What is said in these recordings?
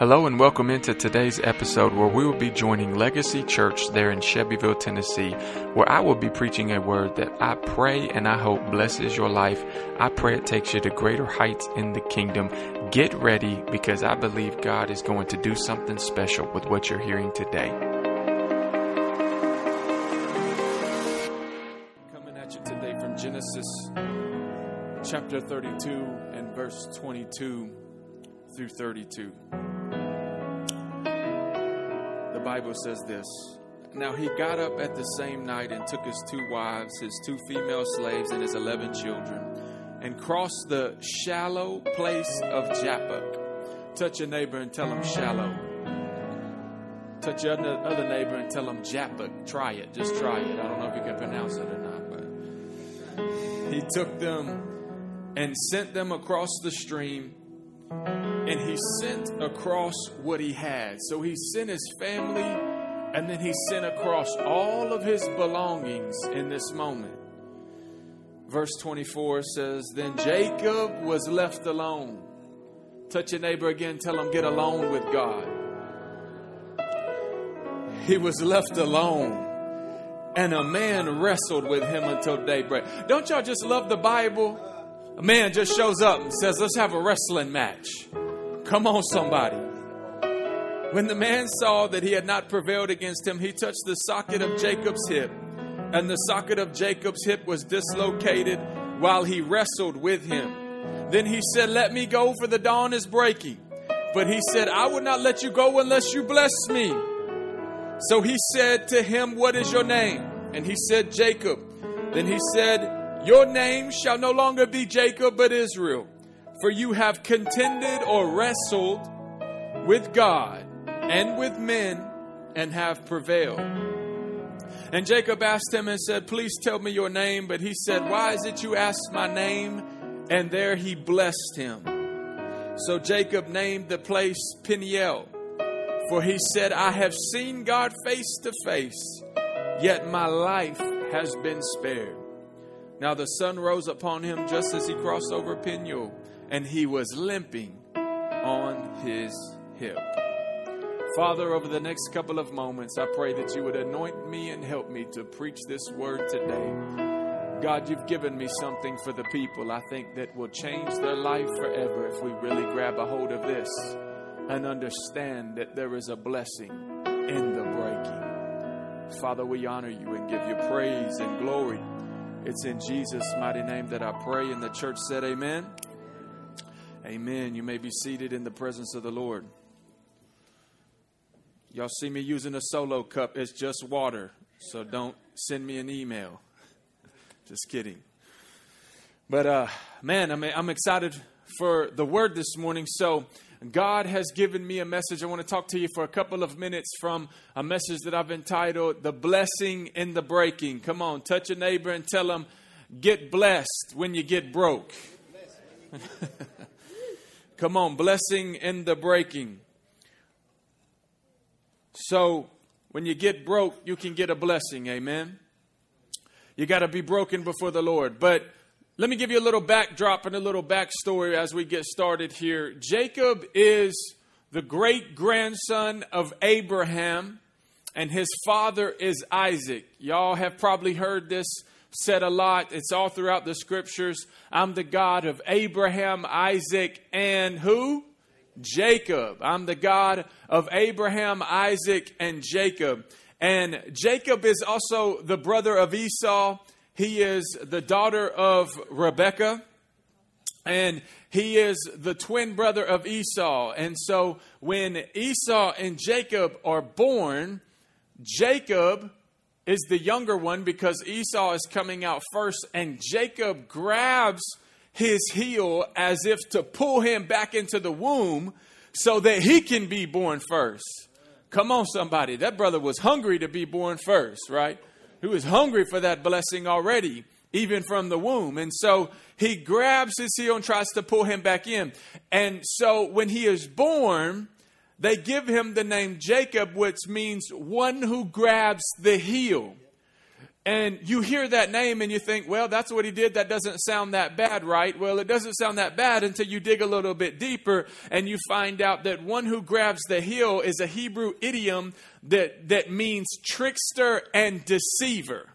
Hello and welcome into today's episode where we will be joining Legacy Church there in Shelbyville, Tennessee, where I will be preaching a word that I pray and I hope blesses your life. I pray it takes you to greater heights in the kingdom. Get ready because I believe God is going to do something special with what you're hearing today. Coming at you today from Genesis chapter 32 and verse 22 through 32 the Bible says this Now he got up at the same night and took his two wives, his two female slaves, and his eleven children, and crossed the shallow place of Jabbok. Touch your neighbor and tell him shallow. Touch your other neighbor and tell him Jabbok. Try it. Just try it. I don't know if you can pronounce it or not, but he took them and sent them across the stream and he sent across what he had. So he sent his family and then he sent across all of his belongings in this moment. Verse 24 says, Then Jacob was left alone. Touch your neighbor again, tell him, get alone with God. He was left alone. And a man wrestled with him until daybreak. Don't y'all just love the Bible? A man just shows up and says, Let's have a wrestling match. Come on, somebody. When the man saw that he had not prevailed against him, he touched the socket of Jacob's hip, and the socket of Jacob's hip was dislocated while he wrestled with him. Then he said, Let me go, for the dawn is breaking. But he said, I will not let you go unless you bless me. So he said to him, What is your name? And he said, Jacob. Then he said, Your name shall no longer be Jacob, but Israel for you have contended or wrestled with God and with men and have prevailed. And Jacob asked him and said, Please tell me your name. But he said, Why is it you ask my name? And there he blessed him. So Jacob named the place Peniel, for he said, I have seen God face to face, yet my life has been spared. Now the sun rose upon him just as he crossed over Peniel and he was limping on his hip. Father, over the next couple of moments, I pray that you would anoint me and help me to preach this word today. God, you've given me something for the people I think that will change their life forever if we really grab a hold of this and understand that there is a blessing in the breaking. Father, we honor you and give you praise and glory. It's in Jesus' mighty name that I pray, and the church said, Amen. Amen. You may be seated in the presence of the Lord. Y'all see me using a solo cup. It's just water. So don't send me an email. just kidding. But uh, man, I'm, I'm excited for the word this morning. So God has given me a message. I want to talk to you for a couple of minutes from a message that I've entitled The Blessing in the Breaking. Come on, touch a neighbor and tell them, get blessed when you get broke. Come on, blessing in the breaking. So, when you get broke, you can get a blessing. Amen. You got to be broken before the Lord. But let me give you a little backdrop and a little backstory as we get started here. Jacob is the great grandson of Abraham, and his father is Isaac. Y'all have probably heard this said a lot. It's all throughout the scriptures. I'm the God of Abraham, Isaac, and who? Jacob. I'm the God of Abraham, Isaac, and Jacob. And Jacob is also the brother of Esau. He is the daughter of Rebekah. And he is the twin brother of Esau. And so when Esau and Jacob are born, Jacob is the younger one because Esau is coming out first, and Jacob grabs his heel as if to pull him back into the womb so that he can be born first. Come on, somebody. That brother was hungry to be born first, right? He was hungry for that blessing already, even from the womb. And so he grabs his heel and tries to pull him back in. And so when he is born, they give him the name Jacob, which means one who grabs the heel. And you hear that name and you think, well, that's what he did. That doesn't sound that bad, right? Well, it doesn't sound that bad until you dig a little bit deeper and you find out that one who grabs the heel is a Hebrew idiom that, that means trickster and deceiver.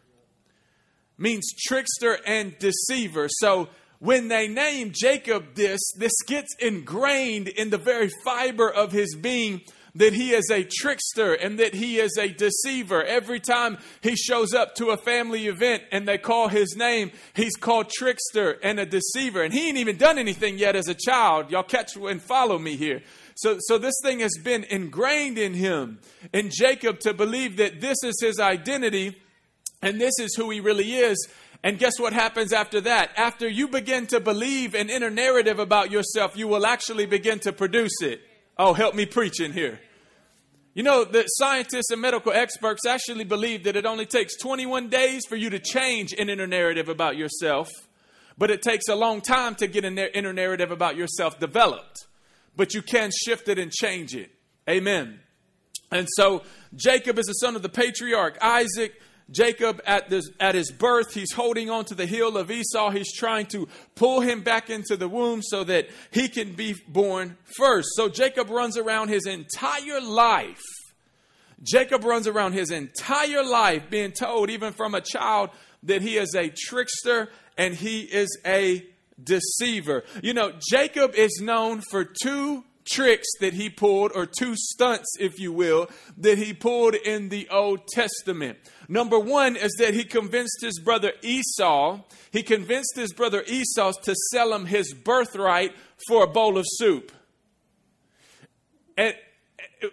Means trickster and deceiver. So when they name Jacob this, this gets ingrained in the very fiber of his being that he is a trickster and that he is a deceiver. Every time he shows up to a family event and they call his name, he's called trickster and a deceiver. And he ain't even done anything yet as a child. Y'all catch and follow me here. So, so this thing has been ingrained in him, in Jacob, to believe that this is his identity and this is who he really is. And guess what happens after that? After you begin to believe an inner narrative about yourself, you will actually begin to produce it. Oh, help me preach in here. You know that scientists and medical experts actually believe that it only takes 21 days for you to change an inner narrative about yourself, but it takes a long time to get an inner narrative about yourself developed. But you can shift it and change it. Amen. And so Jacob is the son of the patriarch Isaac. Jacob, at, this, at his birth, he's holding on to the heel of Esau. He's trying to pull him back into the womb so that he can be born first. So Jacob runs around his entire life. Jacob runs around his entire life being told, even from a child, that he is a trickster and he is a deceiver. You know, Jacob is known for two tricks that he pulled, or two stunts, if you will, that he pulled in the Old Testament. Number one is that he convinced his brother Esau, he convinced his brother Esau to sell him his birthright for a bowl of soup. And uh,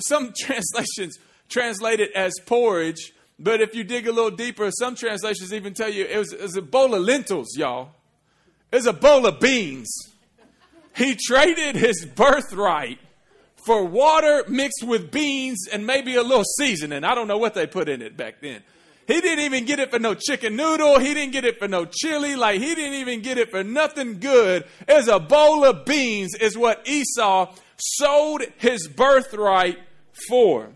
some translations translate it as porridge, but if you dig a little deeper, some translations even tell you it was, it was a bowl of lentils, y'all. It was a bowl of beans. He traded his birthright for water mixed with beans and maybe a little seasoning. I don't know what they put in it back then. He didn't even get it for no chicken noodle. He didn't get it for no chili. Like he didn't even get it for nothing good. As a bowl of beans is what Esau sold his birthright for.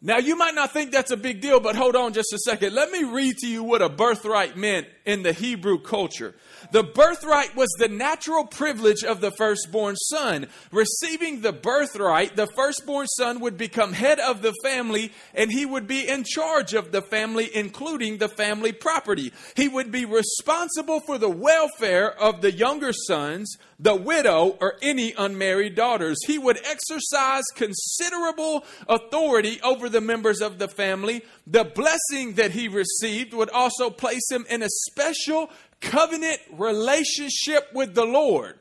Now, you might not think that's a big deal, but hold on just a second. Let me read to you what a birthright meant in the Hebrew culture. The birthright was the natural privilege of the firstborn son. Receiving the birthright, the firstborn son would become head of the family and he would be in charge of the family, including the family property. He would be responsible for the welfare of the younger sons, the widow, or any unmarried daughters. He would exercise considerable authority over the members of the family. The blessing that he received would also place him in a special covenant relationship with the Lord.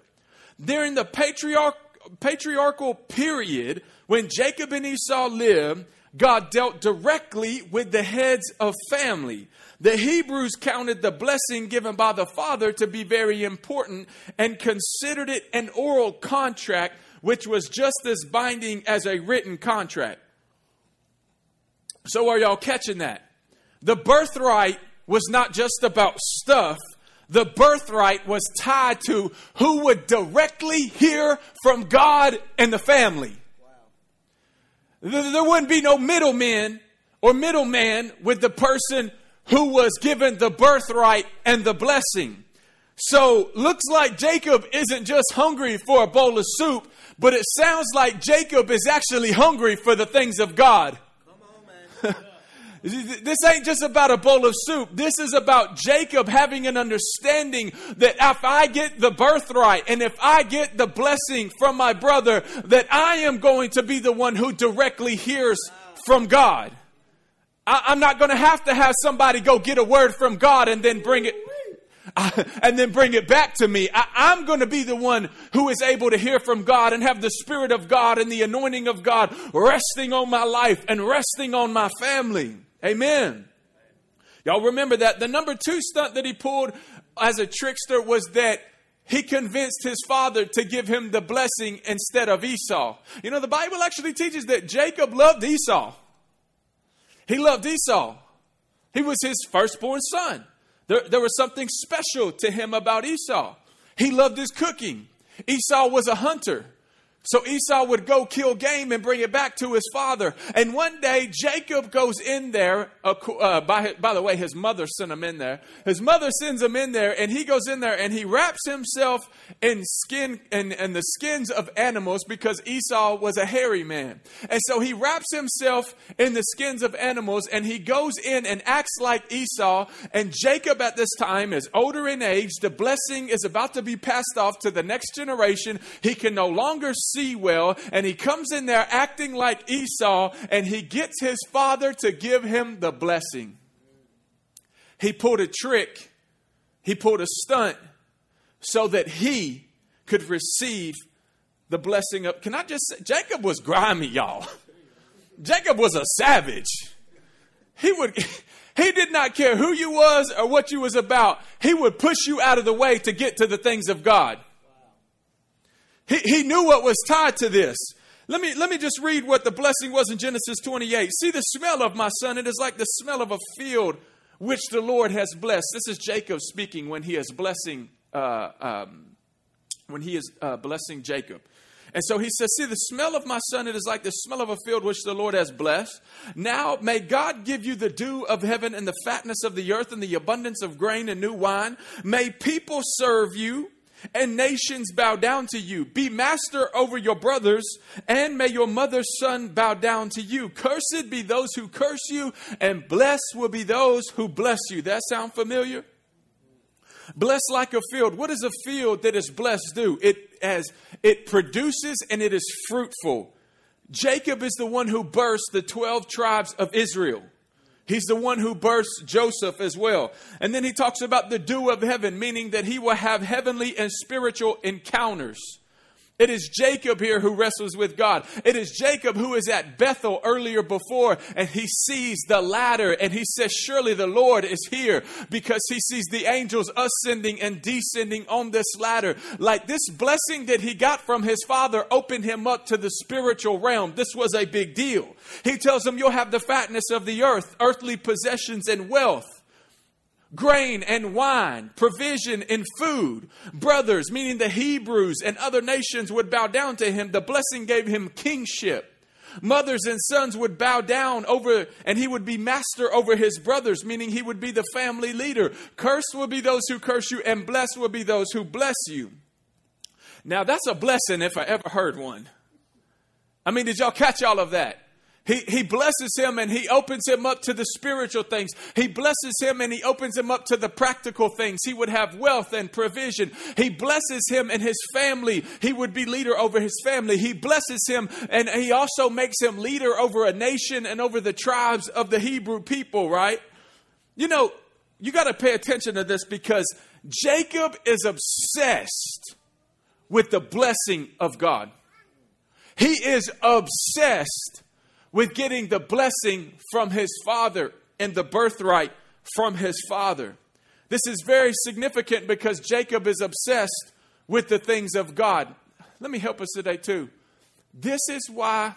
During the patriarch, patriarchal period, when Jacob and Esau lived, God dealt directly with the heads of family. The Hebrews counted the blessing given by the father to be very important and considered it an oral contract, which was just as binding as a written contract. So, are y'all catching that? The birthright was not just about stuff, the birthright was tied to who would directly hear from God and the family. Wow. There wouldn't be no middlemen or middleman with the person who was given the birthright and the blessing. So, looks like Jacob isn't just hungry for a bowl of soup, but it sounds like Jacob is actually hungry for the things of God. Come on, man. This ain't just about a bowl of soup. This is about Jacob having an understanding that if I get the birthright and if I get the blessing from my brother, that I am going to be the one who directly hears from God. I, am not going to have to have somebody go get a word from God and then bring it. and then bring it back to me. I, am going to be the one who is able to hear from God and have the Spirit of God and the anointing of God resting on my life and resting on my family. Amen. Y'all remember that. The number two stunt that he pulled as a trickster was that he convinced his father to give him the blessing instead of Esau. You know, the Bible actually teaches that Jacob loved Esau. He loved Esau. He was his firstborn son. There, there was something special to him about Esau. He loved his cooking. Esau was a hunter. So Esau would go kill game and bring it back to his father. And one day Jacob goes in there. Uh, by, by the way, his mother sent him in there. His mother sends him in there, and he goes in there and he wraps himself in skin and, and the skins of animals because Esau was a hairy man. And so he wraps himself in the skins of animals and he goes in and acts like Esau. And Jacob at this time is older in age. The blessing is about to be passed off to the next generation. He can no longer see well, and he comes in there acting like Esau, and he gets his father to give him the blessing. He pulled a trick, he pulled a stunt so that he could receive the blessing of. Can I just say, Jacob was grimy, y'all. Jacob was a savage. He would. He did not care who you was or what you was about. He would push you out of the way to get to the things of God. He, he knew what was tied to this. Let me, let me just read what the blessing was in Genesis 28. See the smell of my son, it is like the smell of a field which the Lord has blessed. This is Jacob speaking when he is blessing, uh, um, when he is uh, blessing Jacob. And so he says, See, the smell of my son, it is like the smell of a field which the Lord has blessed. Now may God give you the dew of heaven and the fatness of the earth and the abundance of grain and new wine. May people serve you and nations bow down to you. Be master over your brothers, and may your mother's son bow down to you. Cursed be those who curse you, and blessed will be those who bless you. That sound familiar? Blessed like a field. What does a field that is blessed do? It as it produces and it is fruitful. Jacob is the one who burst the 12 tribes of Israel. He's the one who births Joseph as well. And then he talks about the dew of heaven, meaning that he will have heavenly and spiritual encounters. It is Jacob here who wrestles with God. It is Jacob who is at Bethel earlier before and he sees the ladder and he says, Surely the Lord is here because he sees the angels ascending and descending on this ladder. Like this blessing that he got from his father opened him up to the spiritual realm. This was a big deal. He tells him, You'll have the fatness of the earth, earthly possessions, and wealth grain and wine, provision and food. Brothers, meaning the Hebrews and other nations, would bow down to him. The blessing gave him kingship. Mothers and sons would bow down over, and he would be master over his brothers, meaning he would be the family leader. Cursed will be those who curse you, and blessed will be those who bless you. Now, that's a blessing if I ever heard one. I mean, did y'all catch all of that? He, he blesses him and he opens him up to the spiritual things. He blesses him and he opens him up to the practical things. He would have wealth and provision. He blesses him and his family. He would be leader over his family. He blesses him and he also makes him leader over a nation and over the tribes of the Hebrew people, right? You know, you got to pay attention to this because Jacob is obsessed with the blessing of God. He is obsessed with getting the blessing from his father and the birthright from his father. This is very significant because Jacob is obsessed with the things of God. Let me help us today, too. This is why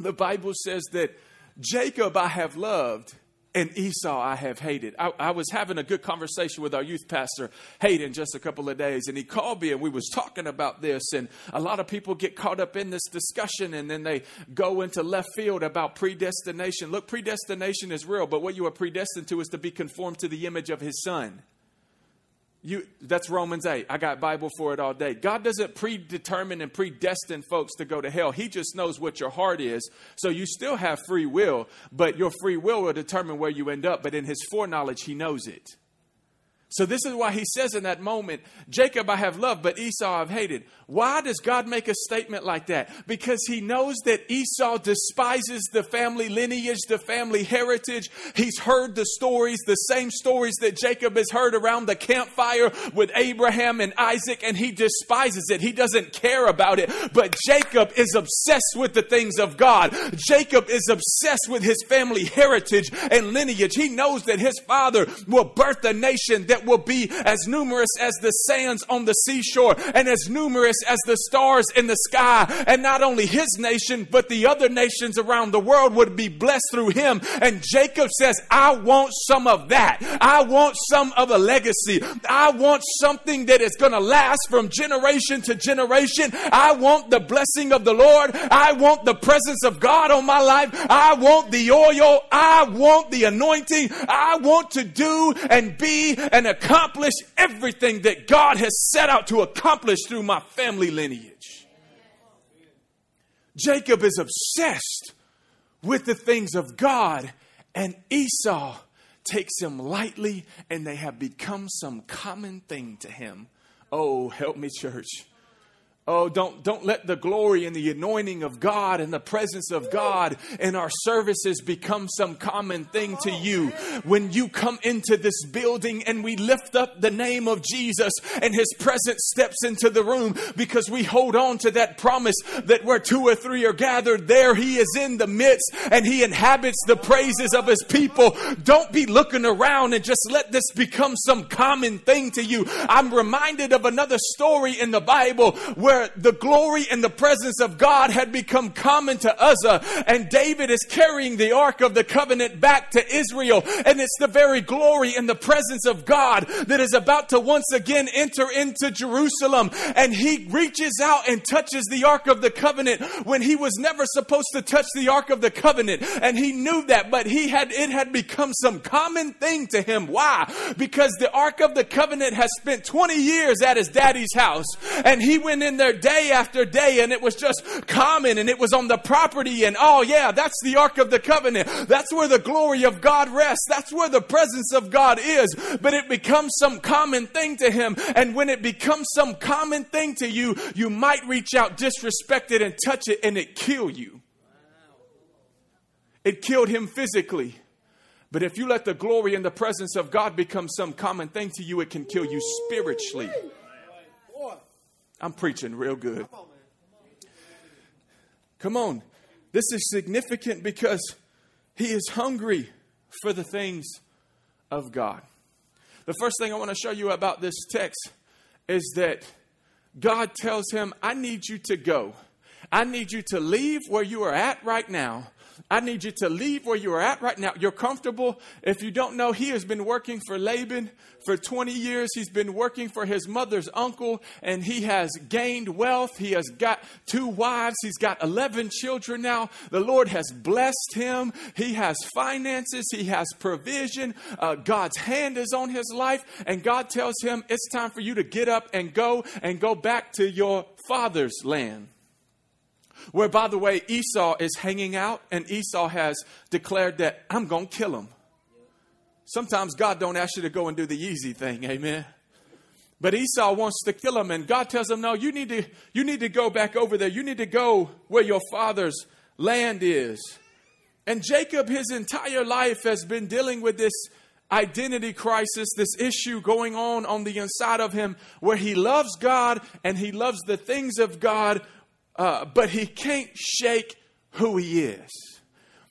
the Bible says that Jacob I have loved and Esau I have hated. I, I, was having a good conversation with our youth pastor, Hayden, just a couple of days, and he called me and we was talking about this. And a lot of people get caught up in this discussion and then they go into left field about predestination. Look, predestination is real, but what you are predestined to is to be conformed to the image of his son. You, that's Romans 8. I got Bible for it all day. God doesn't predetermine and predestine folks to go to hell. He just knows what your heart is. So you still have free will, but your free will will determine where you end up. But in his foreknowledge, he knows it. So this is why he says in that moment, Jacob I have loved, but Esau I've hated. Why does God make a statement like that? Because he knows that Esau despises the family lineage, the family heritage. He's heard the stories, the same stories that Jacob has heard around the campfire with Abraham and Isaac, and he despises it. He doesn't care about it. But Jacob is obsessed with the things of God. Jacob is obsessed with his family heritage and lineage. He knows that his father will birth a nation that will be as numerous as the sands on the seashore and as numerous as the stars in the sky. And not only his nation, but the other nations around the world would be blessed through him. And Jacob says, I want some of that. I want some of a legacy. I want something that is going to last from generation to generation. I want the blessing of the Lord. I want the presence of God on my life. I want the oil. I want the anointing. I want to do and be and accomplish everything that God has set out to accomplish through my family lineage. Jacob is obsessed with the things of God, and Esau takes him lightly, and they have become some common thing to him. Oh, help me, church. Oh, don't, don't let the glory and the anointing of God and the presence of God in our services become some common thing to you. When you come into this building and we lift up the name of Jesus and his presence steps into the room because we hold on to that promise that where two or three are gathered, there he is in the midst and he inhabits the praises of his people. Don't be looking around and just let this become some common thing to you. I'm reminded of another story in the Bible where the glory and the presence of God had become common to Uzzah, uh, and David is carrying the Ark of the Covenant back to Israel, and it's the very glory and the presence of God that is about to once again enter into Jerusalem, and he reaches out and touches the Ark of the Covenant when he was never supposed to touch the Ark of the Covenant, and he knew that, but he had it had become some common thing to him. Why? Because the Ark of the Covenant has spent 20 years at his daddy's house, and he went in there day after day and it was just common and it was on the property and oh yeah, that's the Ark of the Covenant. That's where the glory of God rests. That's where the presence of God is. But it becomes some common thing to him. And when it becomes some common thing to you, you might reach out, disrespect it and touch it and it kill you. It killed him physically. But if you let the glory and the presence of God become some common thing to you, it can kill you spiritually. I'm preaching real good. Come on. This is significant because he is hungry for the things of God. The first thing I want to show you about this text is that God tells him, I need you to go. I need you to leave where you are at right now I need you to leave where you are at right now. You're comfortable. If you don't know, he has been working for Laban for 20 years. He's been working for his mother's uncle and he has gained wealth. He has got two wives. He's got 11 children now. The Lord has blessed him. He has finances. He has provision. Uh, God's hand is on his life. And God tells him, it's time for you to get up and go and go back to your father's land where, by the way, Esau is hanging out and Esau has declared that I'm going to kill him. Sometimes God don't ask you to go and do the easy thing, amen. But Esau wants to kill him, and God tells him, No, you need to you need to go back over there. You need to go where your father's land is. And Jacob, his entire life, has been dealing with this identity crisis, this issue going on on the inside of him where he loves God and he loves the things of God, uh, but he can't shake who he is.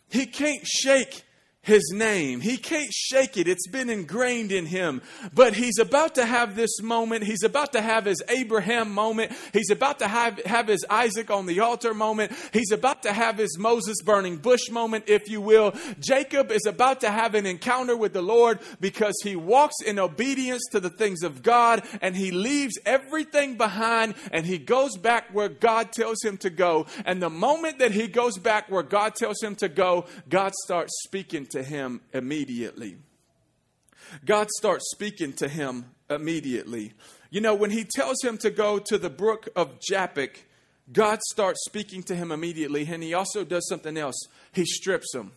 He can't shake his name. He can't shake it. It's been ingrained in him. But he's about to have this moment. He's about to have his Abraham moment. He's about to have, have his Isaac on the altar moment. He's about to have his Moses burning bush moment, if you will. Jacob is about to have an encounter with the Lord because he walks in obedience to the things of God and he leaves everything behind and he goes back where God tells him to go. And the moment that he goes back where God tells him to go, God starts speaking to him immediately. God starts speaking to him immediately. You know, when he tells him to go to the brook of Jabbok, God starts speaking to him immediately, and he also does something else. He strips him.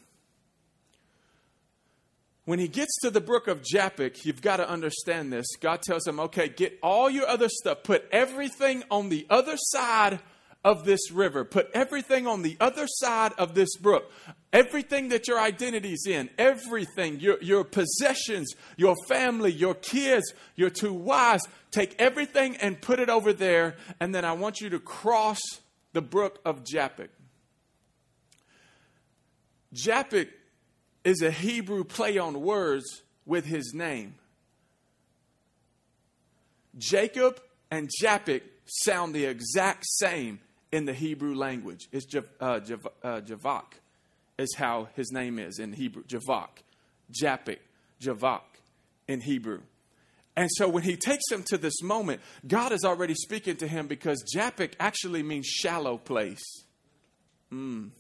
When he gets to the brook of Jabbok, you've got to understand this. God tells him, okay, get all your other stuff, put everything on the other side of this river. Put everything on the other side of this brook. Everything that your identity's in, everything, your, your possessions, your family, your kids, your two wives, take everything and put it over there. And then I want you to cross the brook of Jabbok. Jabbok is a Hebrew play on words with his name. Jacob and Japheth sound the exact same in the Hebrew language. It's Jav, uh, Jav, uh, Javak, is how his name is in Hebrew. Javak, Japheth, Javak in Hebrew. And so when he takes him to this moment, God is already speaking to him because Japheth actually means shallow place. Mm.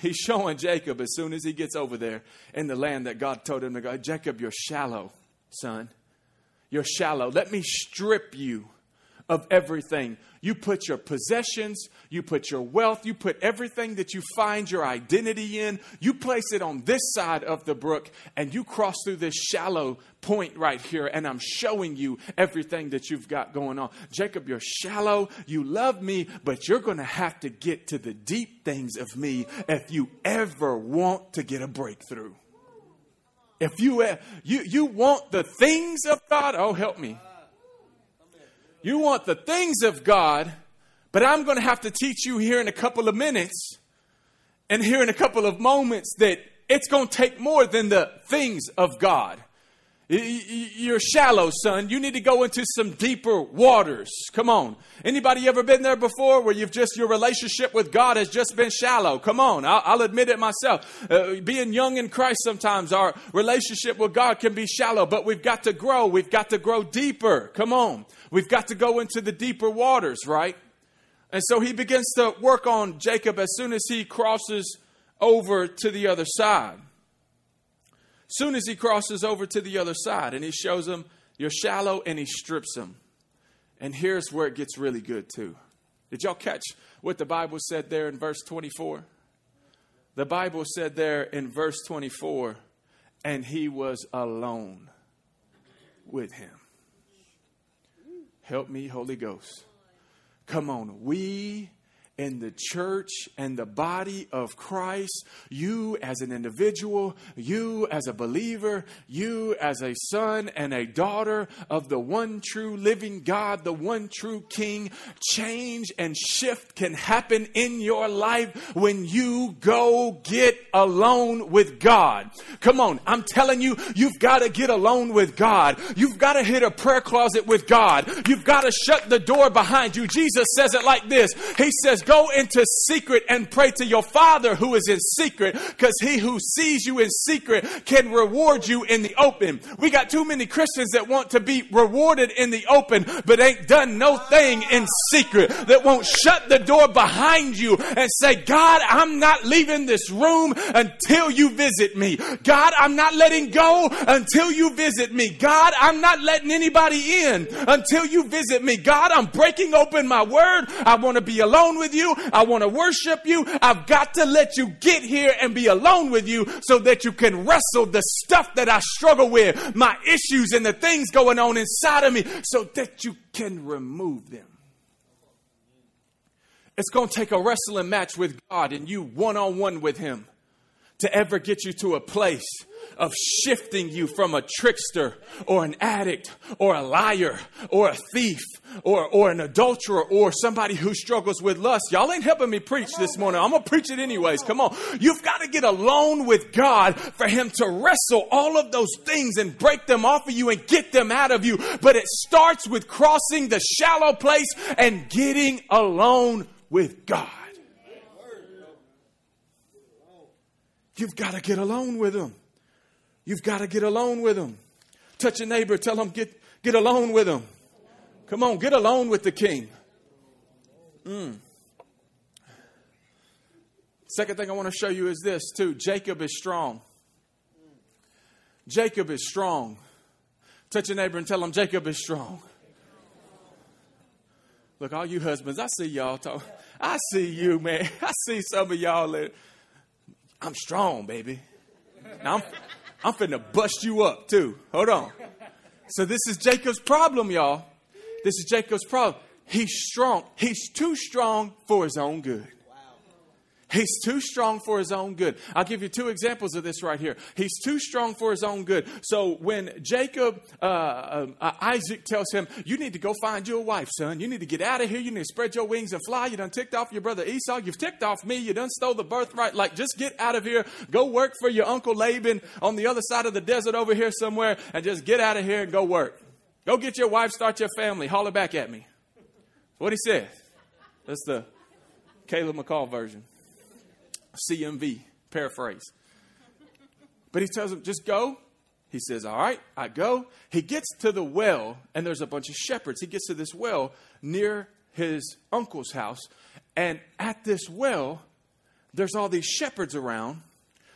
He's showing Jacob as soon as he gets over there in the land that God told him to go, Jacob, you're shallow, son. You're shallow. Let me strip you of everything. You put your possessions, you put your wealth, you put everything that you find your identity in, you place it on this side of the brook, and you cross through this shallow point right here, and I'm showing you everything that you've got going on. Jacob, you're shallow, you love me, but you're going to have to get to the deep things of me if you ever want to get a breakthrough. If you, you, you want the things of God, oh, help me. You want the things of God, but I'm going to have to teach you here in a couple of minutes and here in a couple of moments that it's going to take more than the things of God. You're shallow, son. You need to go into some deeper waters. Come on. Anybody ever been there before where you've just, your relationship with God has just been shallow? Come on. I'll, I'll admit it myself. Uh, being young in Christ, sometimes our relationship with God can be shallow, but we've got to grow. We've got to grow deeper. Come on. We've got to go into the deeper waters, right? And so he begins to work on Jacob as soon as he crosses over to the other side. Soon as he crosses over to the other side and he shows him, You're shallow, and he strips him. And here's where it gets really good, too. Did y'all catch what the Bible said there in verse 24? The Bible said there in verse 24, and he was alone with him. Help me, Holy Ghost. Come on. We in the church and the body of Christ, you as an individual, you as a believer, you as a son and a daughter of the one true living God, the one true King, change and shift can happen in your life when you go get alone with God. Come on, I'm telling you, you've got to get alone with God. You've got to hit a prayer closet with God. You've got to shut the door behind you. Jesus says it like this He says, Go into secret and pray to your Father who is in secret, because he who sees you in secret can reward you in the open. We got too many Christians that want to be rewarded in the open, but ain't done no thing in secret, that won't shut the door behind you and say, God, I'm not leaving this room until you visit me. God, I'm not letting go until you visit me. God, I'm not letting anybody in until you visit me. God, I'm breaking open my word. I want to be alone with you. I want to worship you. I've got to let you get here and be alone with you so that you can wrestle the stuff that I struggle with, my issues and the things going on inside of me, so that you can remove them. It's going to take a wrestling match with God and you one on one with Him to ever get you to a place of shifting you from a trickster or an addict or a liar or a thief or, or an adulterer or somebody who struggles with lust. Y'all ain't helping me preach this morning. I'm going to preach it anyways. Come on. You've got to get alone with God for Him to wrestle all of those things and break them off of you and get them out of you. But it starts with crossing the shallow place and getting alone with God. You've got to get alone with Him. You've got to get alone with Him. Touch a neighbor, tell them, get, get alone with Him. Come on, get alone with the King. Mm. Second thing I want to show you is this, too. Jacob is strong. Jacob is strong. Touch your neighbor and tell him Jacob is strong. Look, all you husbands, I see y'all talk. I see you, man. I see some of y'all. That, I'm strong, baby. Now I'm, I'm finna bust you up too. Hold on. So this is Jacob's problem, y'all. This is Jacob's problem. He's strong. He's too strong for his own good. He's too strong for his own good. I'll give you two examples of this right here. He's too strong for his own good. So when Jacob, uh, uh, uh, Isaac tells him, You need to go find you a wife, son. You need to get out of here. You need to spread your wings and fly. You done ticked off your brother Esau. You've ticked off me. You done stole the birthright. Like, just get out of here. Go work for your uncle Laban on the other side of the desert over here somewhere and just get out of here and go work. Go get your wife, start your family, holler back at me. That's what he said. That's the Caleb McCall version. CMV, paraphrase. But he tells him, just go. He says, All right, I go. He gets to the well, and there's a bunch of shepherds. He gets to this well near his uncle's house. And at this well, there's all these shepherds around.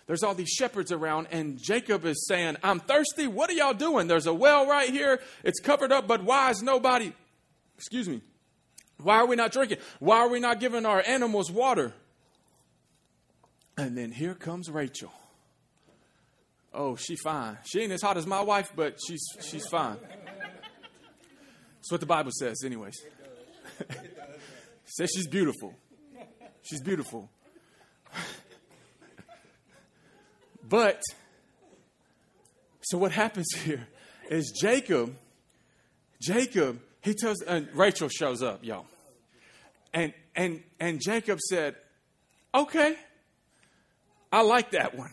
There's all these shepherds around, and Jacob is saying, I'm thirsty. What are y'all doing? There's a well right here. It's covered up, but why is nobody, excuse me, why are we not drinking? Why are we not giving our animals water? And then here comes Rachel. Oh, she fine. She ain't as hot as my wife, but she's she's fine. That's what the Bible says, anyways. says she's beautiful. She's beautiful. but so what happens here is Jacob, Jacob, he tells and Rachel shows up, y'all. And and and Jacob said, Okay, I like that one.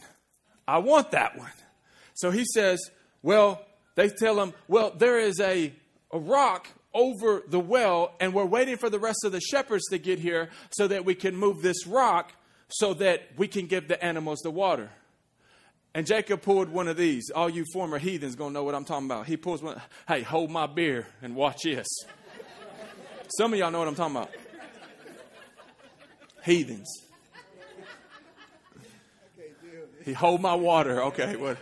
I want that one. So he says, Well, they tell him, Well, there is a, a rock over the well, and we're waiting for the rest of the shepherds to get here so that we can move this rock so that we can give the animals the water. And Jacob pulled one of these. All you former heathens gonna know what I'm talking about. He pulls one. Hey, hold my beer and watch this. Some of y'all know what I'm talking about. Heathens. He hold my water. Okay, what?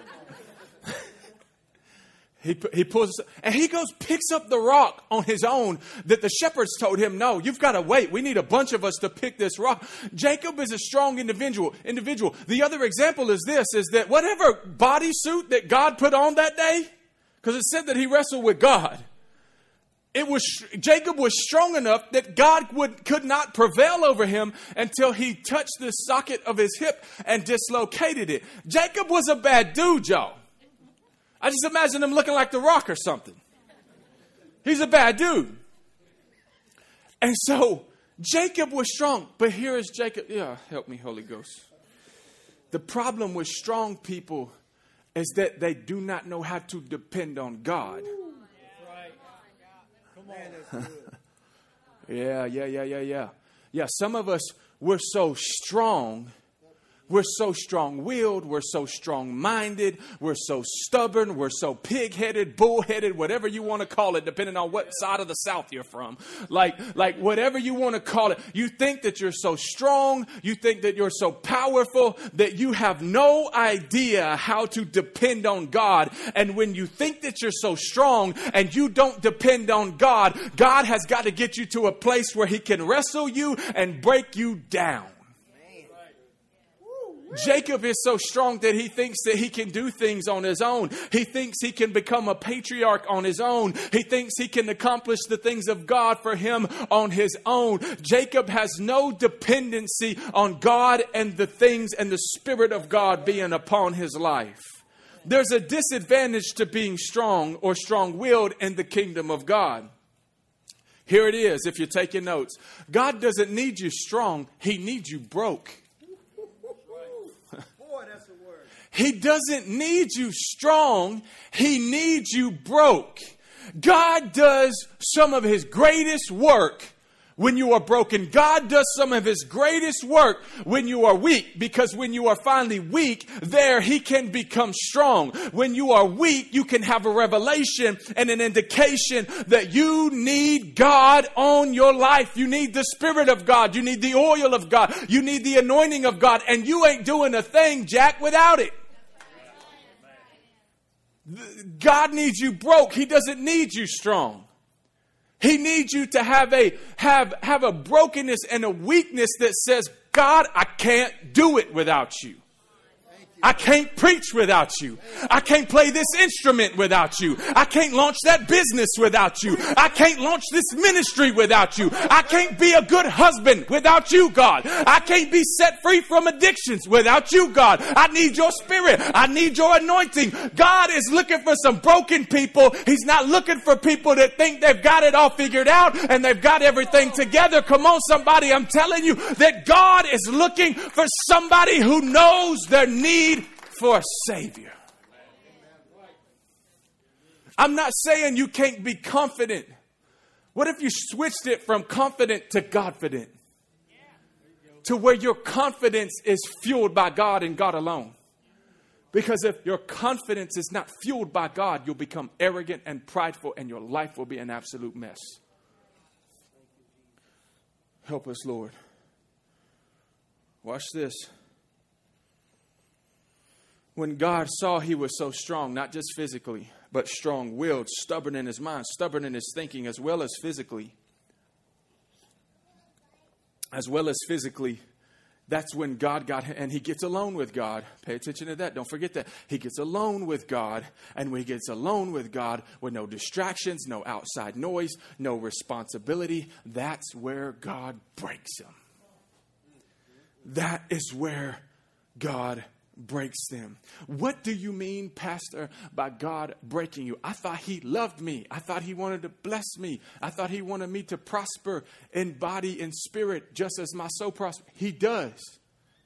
He, he pulls, and he goes, picks up the rock on his own that the shepherds told him, no, you've got to wait. We need a bunch of us to pick this rock. Jacob is a strong individual, individual. The other example is this, is that whatever bodysuit that God put on that day, because it said that he wrestled with God, it was, Jacob was strong enough that God would, could not prevail over him until he touched the socket of his hip and dislocated it. Jacob was a bad dude, y'all. I just imagine him looking like The Rock or something. He's a bad dude. And so Jacob was strong, but here is Jacob. Yeah, help me, Holy Ghost. The problem with strong people is that they do not know how to depend on God. yeah, yeah, yeah, yeah, yeah. Yeah, some of us, we're so strong we're so strong willed, we're so strong minded, we're so stubborn, we're so pig headed, bull headed, whatever you want to call it, depending on what side of the South you're from. Like, like whatever you want to call it. You think that you're so strong, you think that you're so powerful that you have no idea how to depend on God. And when you think that you're so strong and you don't depend on God, God has got to get you to a place where He can wrestle you and break you down. Jacob is so strong that he thinks that he can do things on his own. He thinks he can become a patriarch on his own. He thinks he can accomplish the things of God for him on his own. Jacob has no dependency on God and the things and the Spirit of God being upon his life. There's a disadvantage to being strong or strong willed in the kingdom of God. Here it is, if you're taking notes. God doesn't need you strong, He needs you broke. He doesn't need you strong, He needs you broke. God does some of His greatest work when you are broken. God does some of His greatest work when you are weak, because when you are finally weak, there He can become strong. When you are weak, you can have a revelation and an indication that you need God on your life. You need the Spirit of God. You need the oil of God. You need the anointing of God. And you ain't doing a thing, Jack, without it. God needs you broke. He doesn't need you strong. He needs you to have a have have a brokenness and a weakness that says, God, I can't do it without you. I can't preach without you. I can't play this instrument without you. I can't launch that business without you. I can't launch this ministry without you. I can't be a good husband without you, God. I can't be set free from addictions without you, God. I need your spirit. I need your anointing. God is looking for some broken people. He's not looking for people that think they've got it all figured out and they've got everything together. Come on, somebody. I'm telling you that God is looking for somebody who knows their need for a Savior. I'm not saying you can't be confident. What if you switched it from confident to Godfident? To where your confidence is fueled by God and God alone. Because if your confidence is not fueled by God, you'll become arrogant and prideful, and your life will be an absolute mess. Help us, Lord. Watch this. When God saw he was so strong, not just physically, but strong willed, stubborn in his mind, stubborn in his thinking, as well as physically, as well as physically, that's when God got, and he gets alone with God. Pay attention to that. Don't forget that. He gets alone with God, and when he gets alone with God with no distractions, no outside noise, no responsibility, that's where God breaks him. That is where God breaks them. What do you mean, Pastor, by God breaking you? I thought He loved me. I thought He wanted to bless me. I thought He wanted me to prosper in body and spirit just as my soul prospers. He does.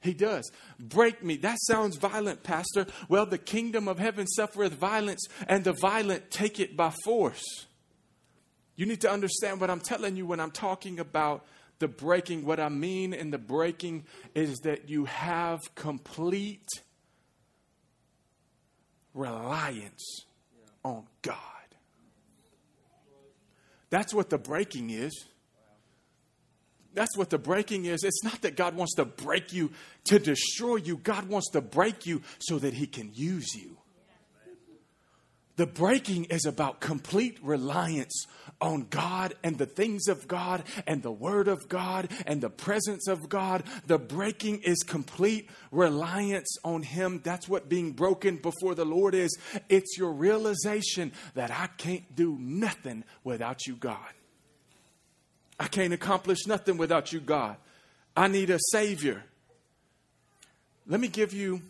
He does. Break me. That sounds violent, Pastor. Well, the kingdom of heaven suffereth violence, and the violent take it by force. You need to understand what I'm telling you when I'm talking about the breaking, what I mean in the breaking is that you have complete reliance on God. That's what the breaking is. That's what the breaking is. It's not that God wants to break you to destroy you, God wants to break you so that He can use you. The breaking is about complete reliance on God and the things of God and the Word of God and the presence of God. The breaking is complete reliance on Him. That's what being broken before the Lord is. It's your realization that I can't do nothing without you, God. I can't accomplish nothing without you, God. I need a Savior. Let me give you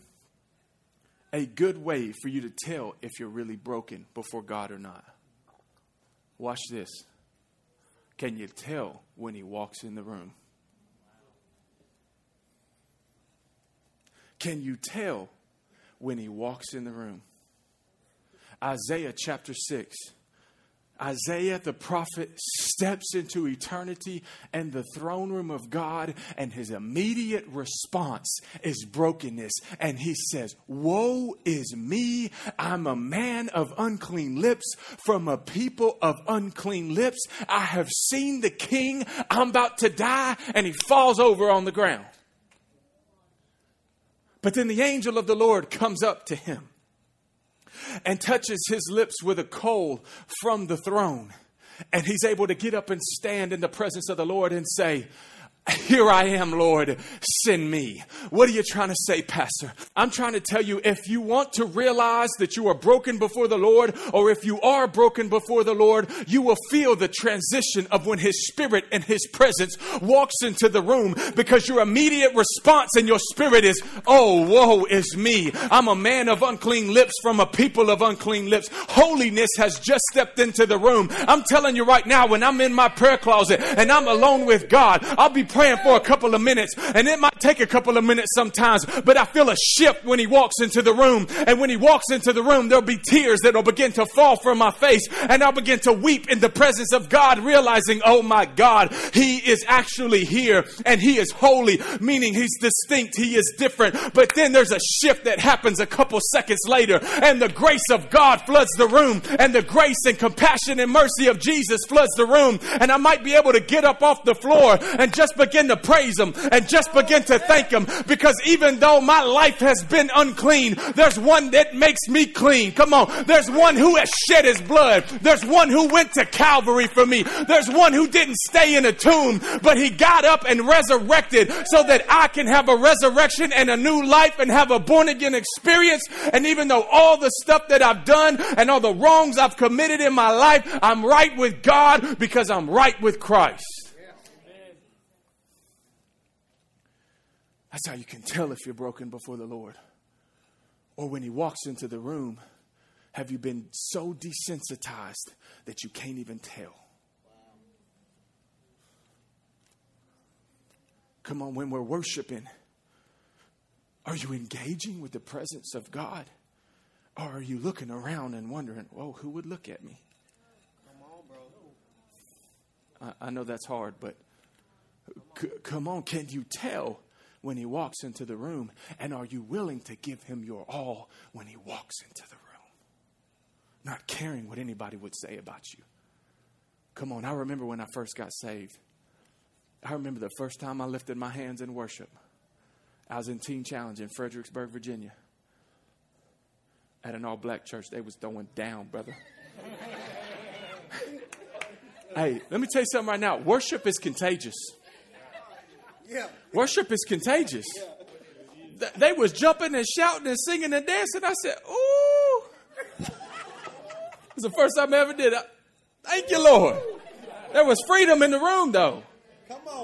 a good way for you to tell if you're really broken before God or not. Watch this. Can you tell when He walks in the room? Can you tell when He walks in the room? Isaiah chapter 6 Isaiah the prophet steps into eternity and the throne room of God, and his immediate response is brokenness. And he says, Woe is me! I'm a man of unclean lips, from a people of unclean lips. I have seen the king. I'm about to die. And he falls over on the ground. But then the angel of the Lord comes up to him and touches his lips with a coal from the throne. And he's able to get up and stand in the presence of the Lord and say, here I am, Lord, send me. What are you trying to say, Pastor? I'm trying to tell you if you want to realize that you are broken before the Lord, or if you are broken before the Lord, you will feel the transition of when His Spirit and His presence walks into the room because your immediate response in your spirit is, Oh, woe is me. I'm a man of unclean lips from a people of unclean lips. Holiness has just stepped into the room. I'm telling you right now, when I'm in my prayer closet and I'm alone with God, I'll be praying for a couple of minutes, and it might take a couple of minutes sometimes, but I feel a shift when he walks into the room. And when he walks into the room, there'll be tears that'll begin to fall from my face, and I'll begin to weep in the presence of God, realizing, oh my God, he is actually here, and he is holy, meaning he's distinct, he is different. But then there's a shift that happens a couple seconds later, and the grace of God floods the room, and the grace and compassion and mercy of Jesus floods the room, and I might be able to get up off the floor and just begin begin to praise Him and just begin to thank Him because even though my life has been unclean, there's one that makes me clean. Come on. There's one who has shed His blood. There's one who went to Calvary for me. There's one who didn't stay in a tomb, but He got up and resurrected so that I can have a resurrection and a new life and have a born again experience. And even though all the stuff that I've done and all the wrongs I've committed in my life, I'm right with God because I'm right with Christ. That's how you can tell if you're broken before the Lord. Or when He walks into the room, have you been so desensitized that you can't even tell? Come on, when we're worshiping, are you engaging with the presence of God? Or are you looking around and wondering, whoa, who would look at me? I, I know that's hard, but c- come on, can you tell when he walks into the room? And are you willing to give him your all when he walks into the room? Not caring what anybody would say about you. Come on, I remember when I first got saved. I remember the first time I lifted my hands in worship. I was in Teen Challenge in Fredericksburg, Virginia. At an all black church. They was throwing down, brother. hey, let me tell you something right now. Worship is contagious. Worship is contagious. They was jumping and shouting and singing and dancing. I said, ooh. It's the first time I ever did it. Thank you, Lord. There was freedom in the room, though.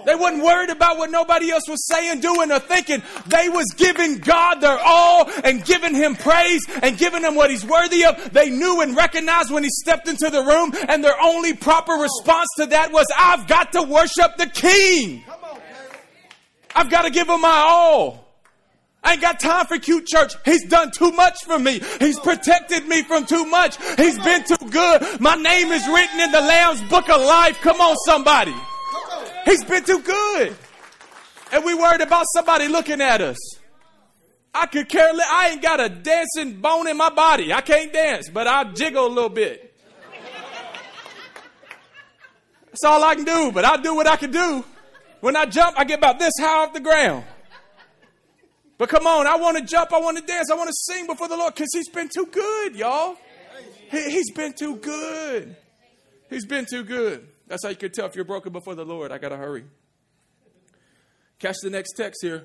They wasn't worried about what nobody else was saying, doing, or thinking. They was giving God their all and giving Him praise and giving Him what He's worthy of. They knew and recognized when He stepped into the room, and their only proper response to that was, "I've got to worship the King. I've got to give Him my all." I ain't got time for cute church. He's done too much for me. He's protected me from too much. He's been too good. My name is written in the Lamb's book of life. Come on, somebody. He's been too good. And we worried about somebody looking at us. I could care less. I ain't got a dancing bone in my body. I can't dance, but I jiggle a little bit. That's all I can do, but I'll do what I can do. When I jump, I get about this high off the ground. But come on, I want to jump, I want to dance, I want to sing before the Lord because He's been too good, y'all. He, he's been too good. He's been too good. That's how you can tell if you're broken before the Lord. I got to hurry. Catch the next text here.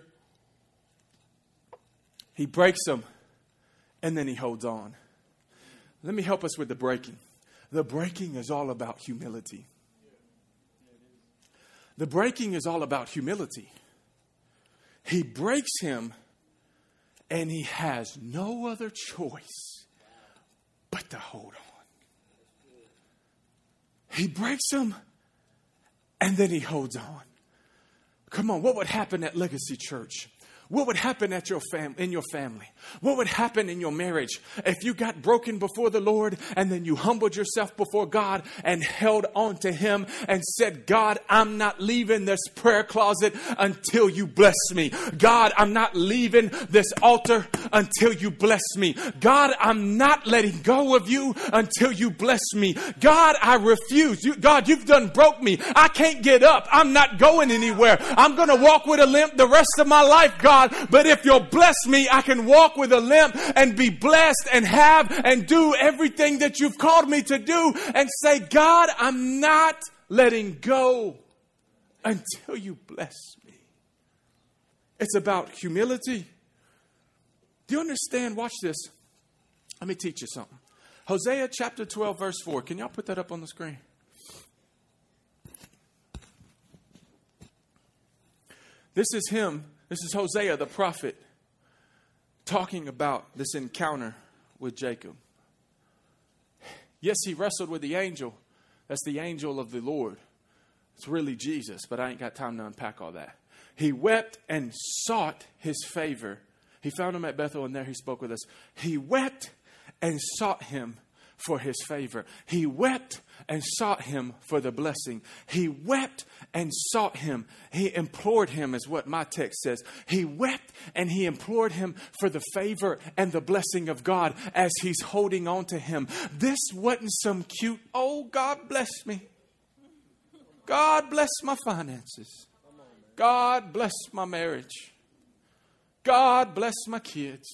He breaks them and then he holds on. Let me help us with the breaking. The breaking is all about humility. The breaking is all about humility. He breaks him and he has no other choice but to hold on. He breaks him, and then he holds on. Come on, what would happen at Legacy Church? What would happen at your fam- in your family? What would happen in your marriage if you got broken before the Lord and then you humbled yourself before God and held on to Him and said, God, I'm not leaving this prayer closet until you bless me. God, I'm not leaving this altar until you bless me. God, I'm not letting go of you until you bless me. God, I refuse. You, God, you've done broke me. I can't get up. I'm not going anywhere. I'm going to walk with a limp the rest of my life, God. God, but if you'll bless me, I can walk with a limp and be blessed and have and do everything that you've called me to do and say, God, I'm not letting go until you bless me. It's about humility. Do you understand? Watch this. Let me teach you something. Hosea chapter 12, verse 4. Can y'all put that up on the screen? This is him this is Hosea the prophet talking about this encounter with Jacob. Yes, he wrestled with the angel. That's the angel of the Lord. It's really Jesus, but I ain't got time to unpack all that. He wept and sought his favor. He found him at Bethel, and there he spoke with us. He wept and sought him for his favor. He wept and sought him for the blessing. He wept and sought him. He implored him, is what my text says. He wept and he implored him for the favor and the blessing of God as he's holding on to him. This wasn't some cute, oh, God bless me. God bless my finances. God bless my marriage. God bless my kids.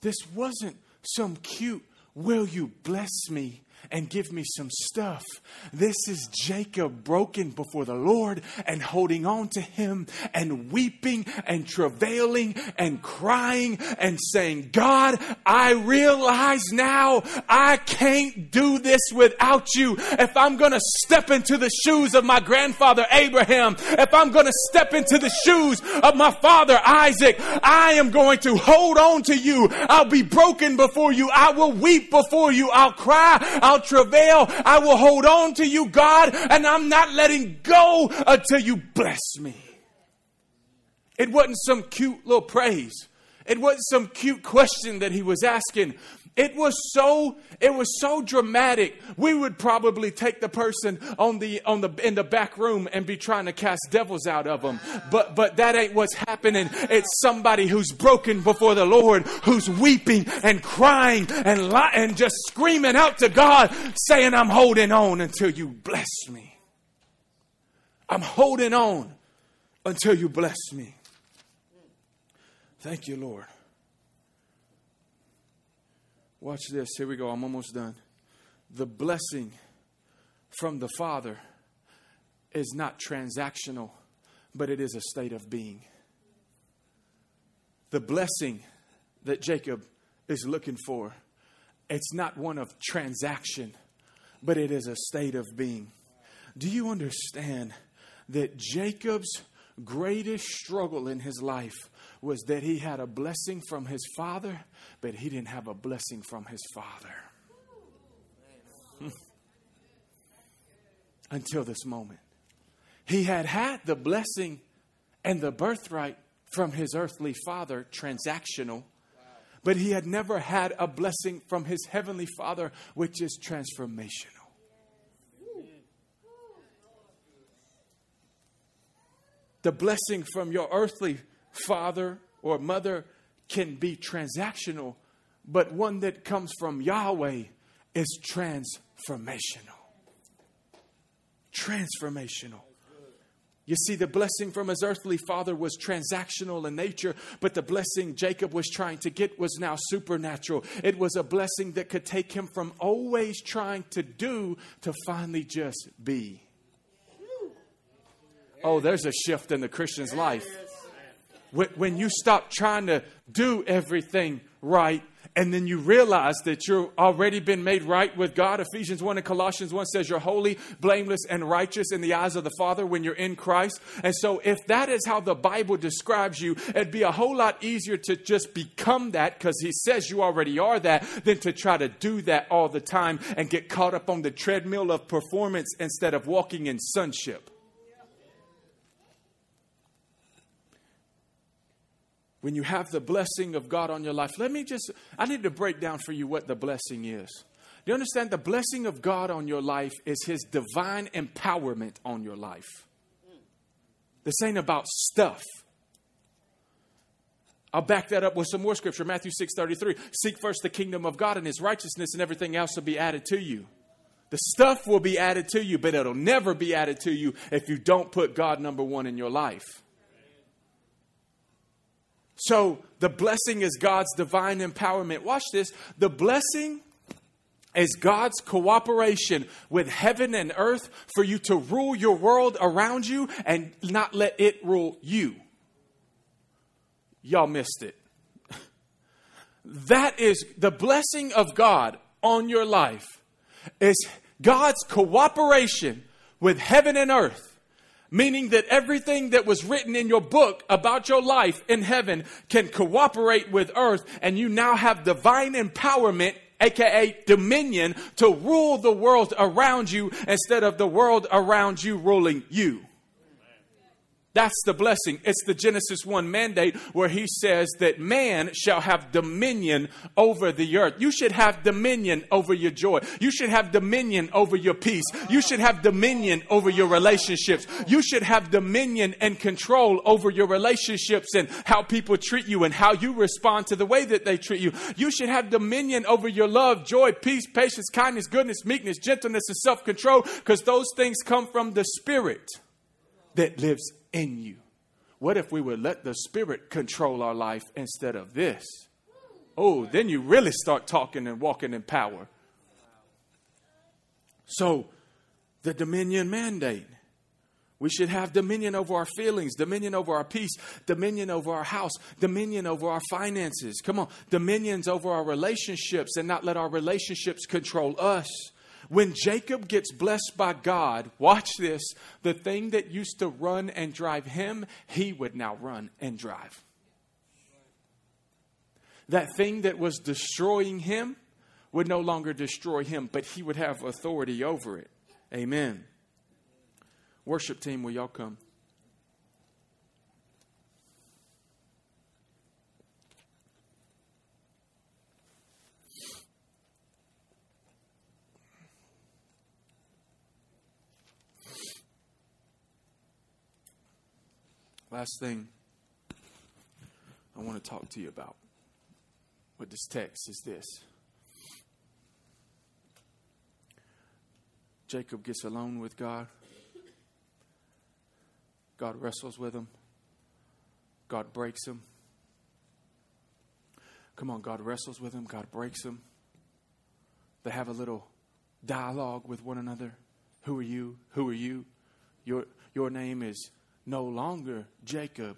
This wasn't some cute, will you bless me and give me some stuff. This is Jacob broken before the Lord and holding on to him and weeping and travailing and crying and saying, God, I realize now I can't do this without you. If I'm going to step into the shoes of my grandfather Abraham, if I'm going to step into the shoes of my father Isaac, I am going to hold on to you. I'll be broken before you. I will weep before you. I'll cry. I'll travail. I will hold on to you, God, and I'm not letting go until you bless me. It wasn't some cute little praise. It wasn't some cute question that he was asking. It was so it was so dramatic. We would probably take the person on the on the in the back room and be trying to cast devils out of them. But but that ain't what's happening. It's somebody who's broken before the Lord, who's weeping and crying and li- and just screaming out to God, saying, "I'm holding on until you bless me. I'm holding on until you bless me." Thank you, Lord. Watch this. Here we go. I'm almost done. The blessing from the Father is not transactional, but it is a state of being. The blessing that Jacob is looking for, it's not one of transaction, but it is a state of being. Do you understand that Jacob's greatest struggle in his life was that he had a blessing from his father, but he didn't have a blessing from his father. Until this moment. He had had the blessing and the birthright from his earthly father, transactional, but he had never had a blessing from his heavenly father, which is transformational. The blessing from your earthly father or mother can be transactional, but one that comes from Yahweh is transformational. Transformational. You see, the blessing from his earthly father was transactional in nature, but the blessing Jacob was trying to get was now supernatural. It was a blessing that could take him from always trying to do to finally just be. Oh, there's a shift in the Christian's life when you stop trying to do everything right and then you realize that you've already been made right with God. Ephesians 1 and Colossians 1 says you're holy, blameless, and righteous in the eyes of the Father when you're in Christ. And so, if that is how the Bible describes you, it'd be a whole lot easier to just become that because He says you already are that than to try to do that all the time and get caught up on the treadmill of performance instead of walking in sonship. When you have the blessing of God on your life, let me just, I need to break down for you what the blessing is. Do you understand? The blessing of God on your life is His divine empowerment on your life. This ain't about stuff. I'll back that up with some more scripture. Matthew 6 33. Seek first the kingdom of God and His righteousness, and everything else will be added to you. The stuff will be added to you, but it'll never be added to you if you don't put God number one in your life. So the blessing is God's divine empowerment. Watch this. The blessing is God's cooperation with heaven and earth for you to rule your world around you and not let it rule you. Y'all missed it. That is the blessing of God on your life is God's cooperation with heaven and earth meaning that everything that was written in your book about your life in heaven can cooperate with earth, and you now have divine empowerment. AKA dominion to rule the world around you instead of the world around you ruling you. That's the blessing. It's the Genesis 1 mandate where he says that man shall have dominion over the earth. You should have dominion over your joy. You should have dominion over your peace. You should have dominion over your relationships. You should have dominion and control over your relationships and how people treat you and how you respond to the way that they treat you. You should have dominion over your love, joy, peace, patience, kindness, goodness, meekness, gentleness, and self control because those things come from the Spirit that lives in you. What if we would let the Spirit control our life instead of this? Oh, then you really start talking and walking in power. So, the dominion mandate. We should have dominion over our feelings, dominion over our peace, dominion over our house, dominion over our finances. Come on, dominions over our relationships and not let our relationships control us. When Jacob gets blessed by God, watch this, the thing that used to run and drive him, he would now run and drive. That thing that was destroying him would no longer destroy him, but he would have authority over it. Amen. Worship team, will y'all come? Last thing I want to talk to you about with this text is this. Jacob gets alone with God. God wrestles with him. God breaks him. Come on, God wrestles with him. God breaks him. They have a little dialogue with one another. Who are you? Who are you? Your, your name is no longer Jacob,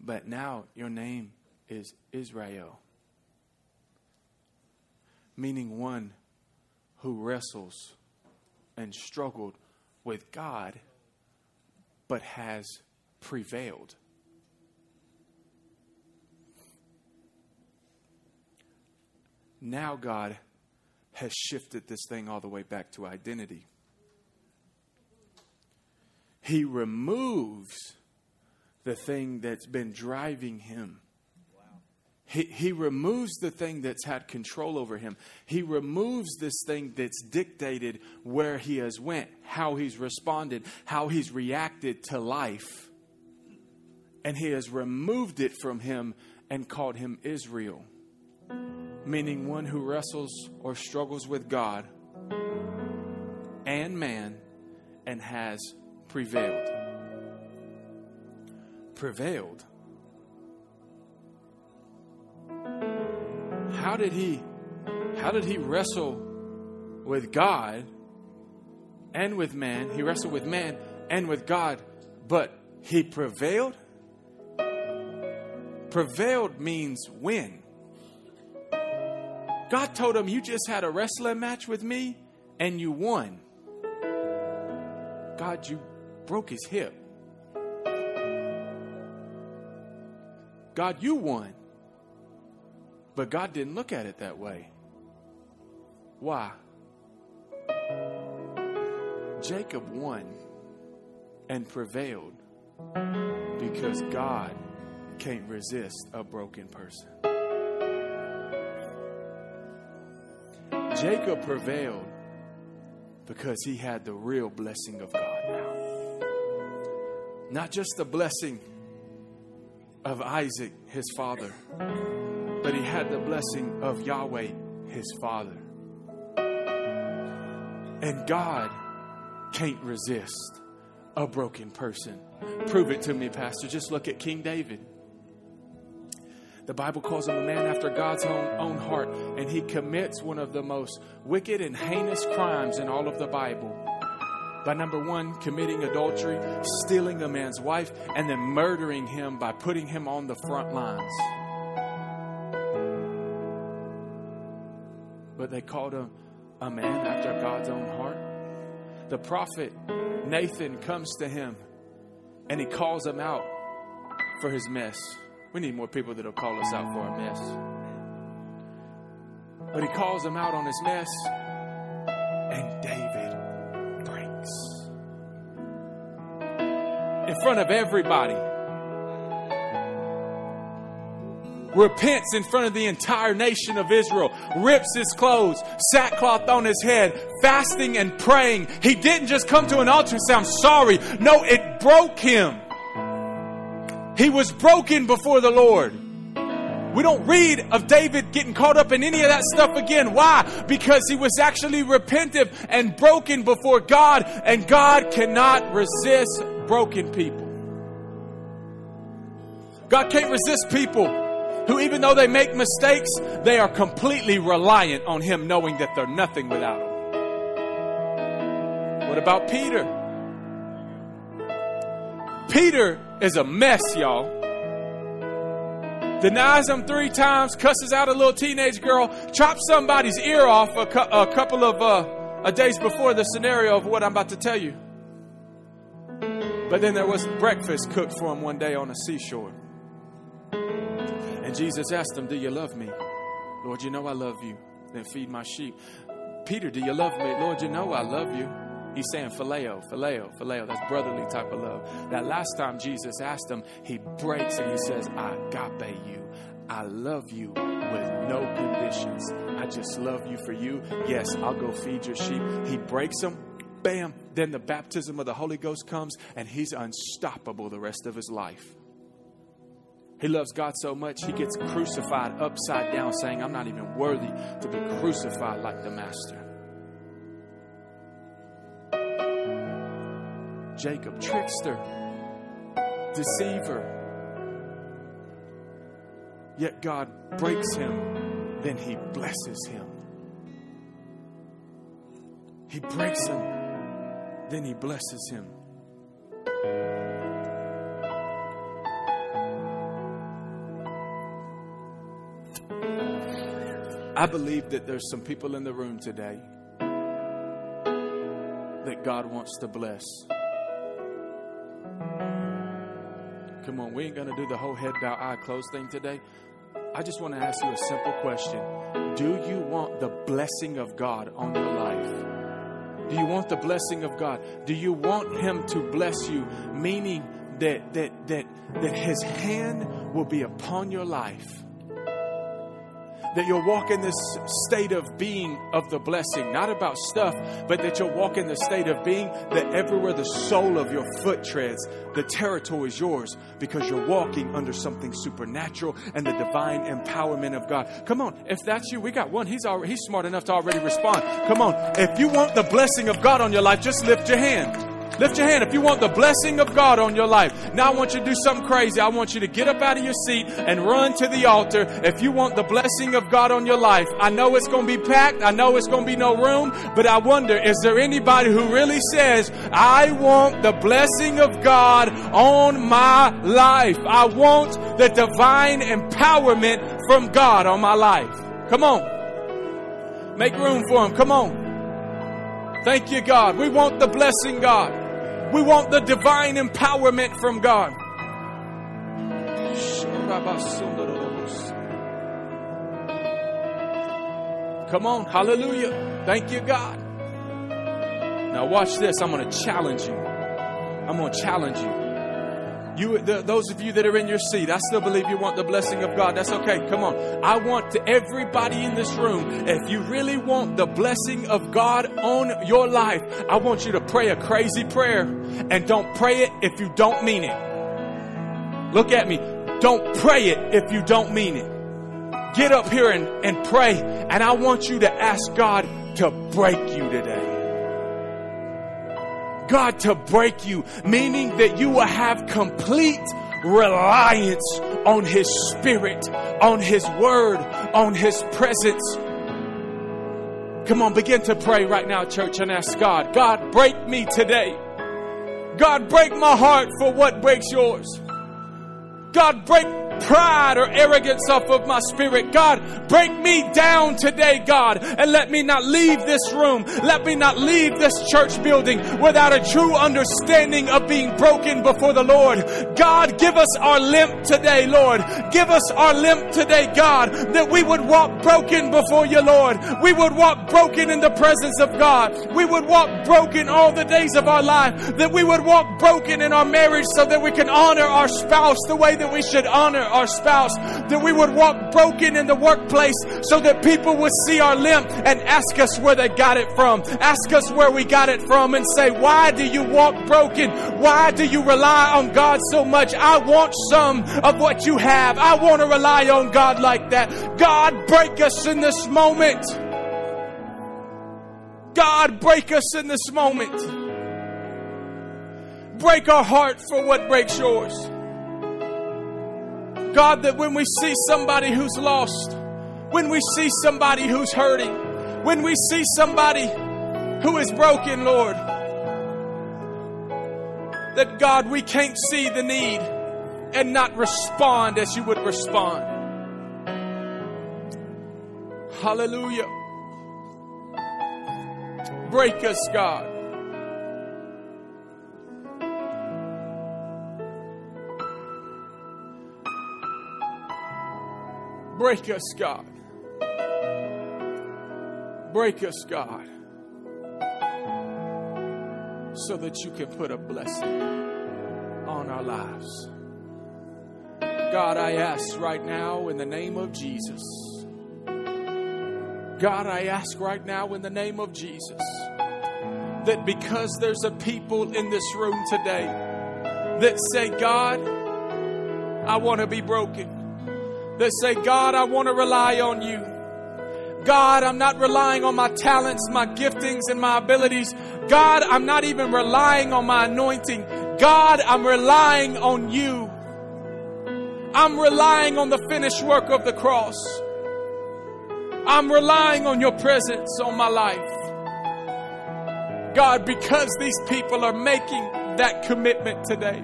but now your name is Israel. Meaning one who wrestles and struggled with God, but has prevailed. Now God has shifted this thing all the way back to identity. He removes the thing that's been driving him. He, he removes the thing that's had control over him. He removes this thing that's dictated where he has went, how he's responded, how he's reacted to life. And he has removed it from him and called him Israel, meaning one who wrestles or struggles with God and man and has prevailed. Prevailed. How did he how did he wrestle with God and with man? He wrestled with man and with God, but he prevailed. Prevailed means win. God told him, You just had a wrestling match with me and you won. God, you broke his hip. God, you won. But God didn't look at it that way. Why? Jacob won and prevailed because God can't resist a broken person. Jacob prevailed because he had the real blessing of God. Not just the blessing of Isaac, his father, but he had the blessing of Yahweh, his father. And God can't resist a broken person. Prove it to me, Pastor. Just look at King David. The Bible calls him a man after God's own, own heart, and he commits one of the most wicked and heinous crimes in all of the Bible by number one, committing adultery, stealing a man's wife, and then murdering him by putting him on the front lines. But they called him a man after God's own heart. The prophet Nathan comes to him and he calls him out for his mess. We need more people that'll call us out for our mess. But he calls him out on his mess, in front of everybody. repents in front of the entire nation of Israel, rips his clothes, sackcloth on his head, fasting and praying. He didn't just come to an altar and say, I'm sorry. No, it broke him. He was broken before the Lord. We don't read of David getting caught up in any of that stuff again. Why? Because he was actually repentant and broken before God, and God cannot resist broken people. God can't resist people who, even though they make mistakes, they are completely reliant on Him, knowing that they're nothing without Him. What about Peter? Peter is a mess, y'all. Denies him three times, cusses out a little teenage girl, chops somebody's ear off a, cu- a couple of uh, days before the scenario of what I'm about to tell you. But then there was breakfast cooked for him one day on a seashore. And Jesus asked him, Do you love me? Lord, you know I love you. Then feed my sheep. Peter, do you love me? Lord, you know I love you. He's saying phileo, phileo, phileo. That's brotherly type of love. That last time Jesus asked him, he breaks and he says, I agape you. I love you with no conditions. I just love you for you. Yes, I'll go feed your sheep. He breaks them. Bam. Then the baptism of the Holy Ghost comes and he's unstoppable the rest of his life. He loves God so much, he gets crucified upside down, saying, I'm not even worthy to be crucified like the Master. Jacob, trickster, deceiver. Yet God breaks him, then he blesses him. He breaks him, then he blesses him. I believe that there's some people in the room today that God wants to bless. Come on, we ain't going to do the whole head bow, eye closed thing today. I just want to ask you a simple question Do you want the blessing of God on your life? Do you want the blessing of God? Do you want Him to bless you, meaning that, that, that, that His hand will be upon your life? That you'll walk in this state of being of the blessing, not about stuff, but that you'll walk in the state of being that everywhere the sole of your foot treads, the territory is yours because you're walking under something supernatural and the divine empowerment of God. Come on, if that's you, we got one. He's already, he's smart enough to already respond. Come on, if you want the blessing of God on your life, just lift your hand. Lift your hand if you want the blessing of God on your life. Now I want you to do something crazy. I want you to get up out of your seat and run to the altar if you want the blessing of God on your life. I know it's going to be packed. I know it's going to be no room, but I wonder, is there anybody who really says, I want the blessing of God on my life? I want the divine empowerment from God on my life. Come on. Make room for him. Come on. Thank you, God. We want the blessing, God. We want the divine empowerment from God. Come on, hallelujah. Thank you, God. Now, watch this. I'm going to challenge you. I'm going to challenge you. You, the, those of you that are in your seat, I still believe you want the blessing of God. That's okay. Come on. I want to everybody in this room, if you really want the blessing of God on your life, I want you to pray a crazy prayer and don't pray it if you don't mean it. Look at me. Don't pray it if you don't mean it. Get up here and, and pray. And I want you to ask God to break you today. God to break you, meaning that you will have complete reliance on His Spirit, on His Word, on His presence. Come on, begin to pray right now, church, and ask God, God, break me today. God, break my heart for what breaks yours. God, break pride or arrogance off of my spirit. God, break me down today, God, and let me not leave this room. Let me not leave this church building without a true understanding of being broken before the Lord. God, give us our limp today, Lord. Give us our limp today, God, that we would walk broken before you, Lord. We would walk broken in the presence of God. We would walk broken all the days of our life. That we would walk broken in our marriage so that we can honor our spouse the way that we should honor our spouse, that we would walk broken in the workplace so that people would see our limp and ask us where they got it from. Ask us where we got it from and say, Why do you walk broken? Why do you rely on God so much? I want some of what you have. I want to rely on God like that. God, break us in this moment. God, break us in this moment. Break our heart for what breaks yours. God, that when we see somebody who's lost, when we see somebody who's hurting, when we see somebody who is broken, Lord, that God, we can't see the need and not respond as you would respond. Hallelujah. Break us, God. Break us, God. Break us, God. So that you can put a blessing on our lives. God, I ask right now in the name of Jesus. God, I ask right now in the name of Jesus that because there's a people in this room today that say, God, I want to be broken. That say, God, I want to rely on you. God, I'm not relying on my talents, my giftings, and my abilities. God, I'm not even relying on my anointing. God, I'm relying on you. I'm relying on the finished work of the cross. I'm relying on your presence on my life. God, because these people are making that commitment today,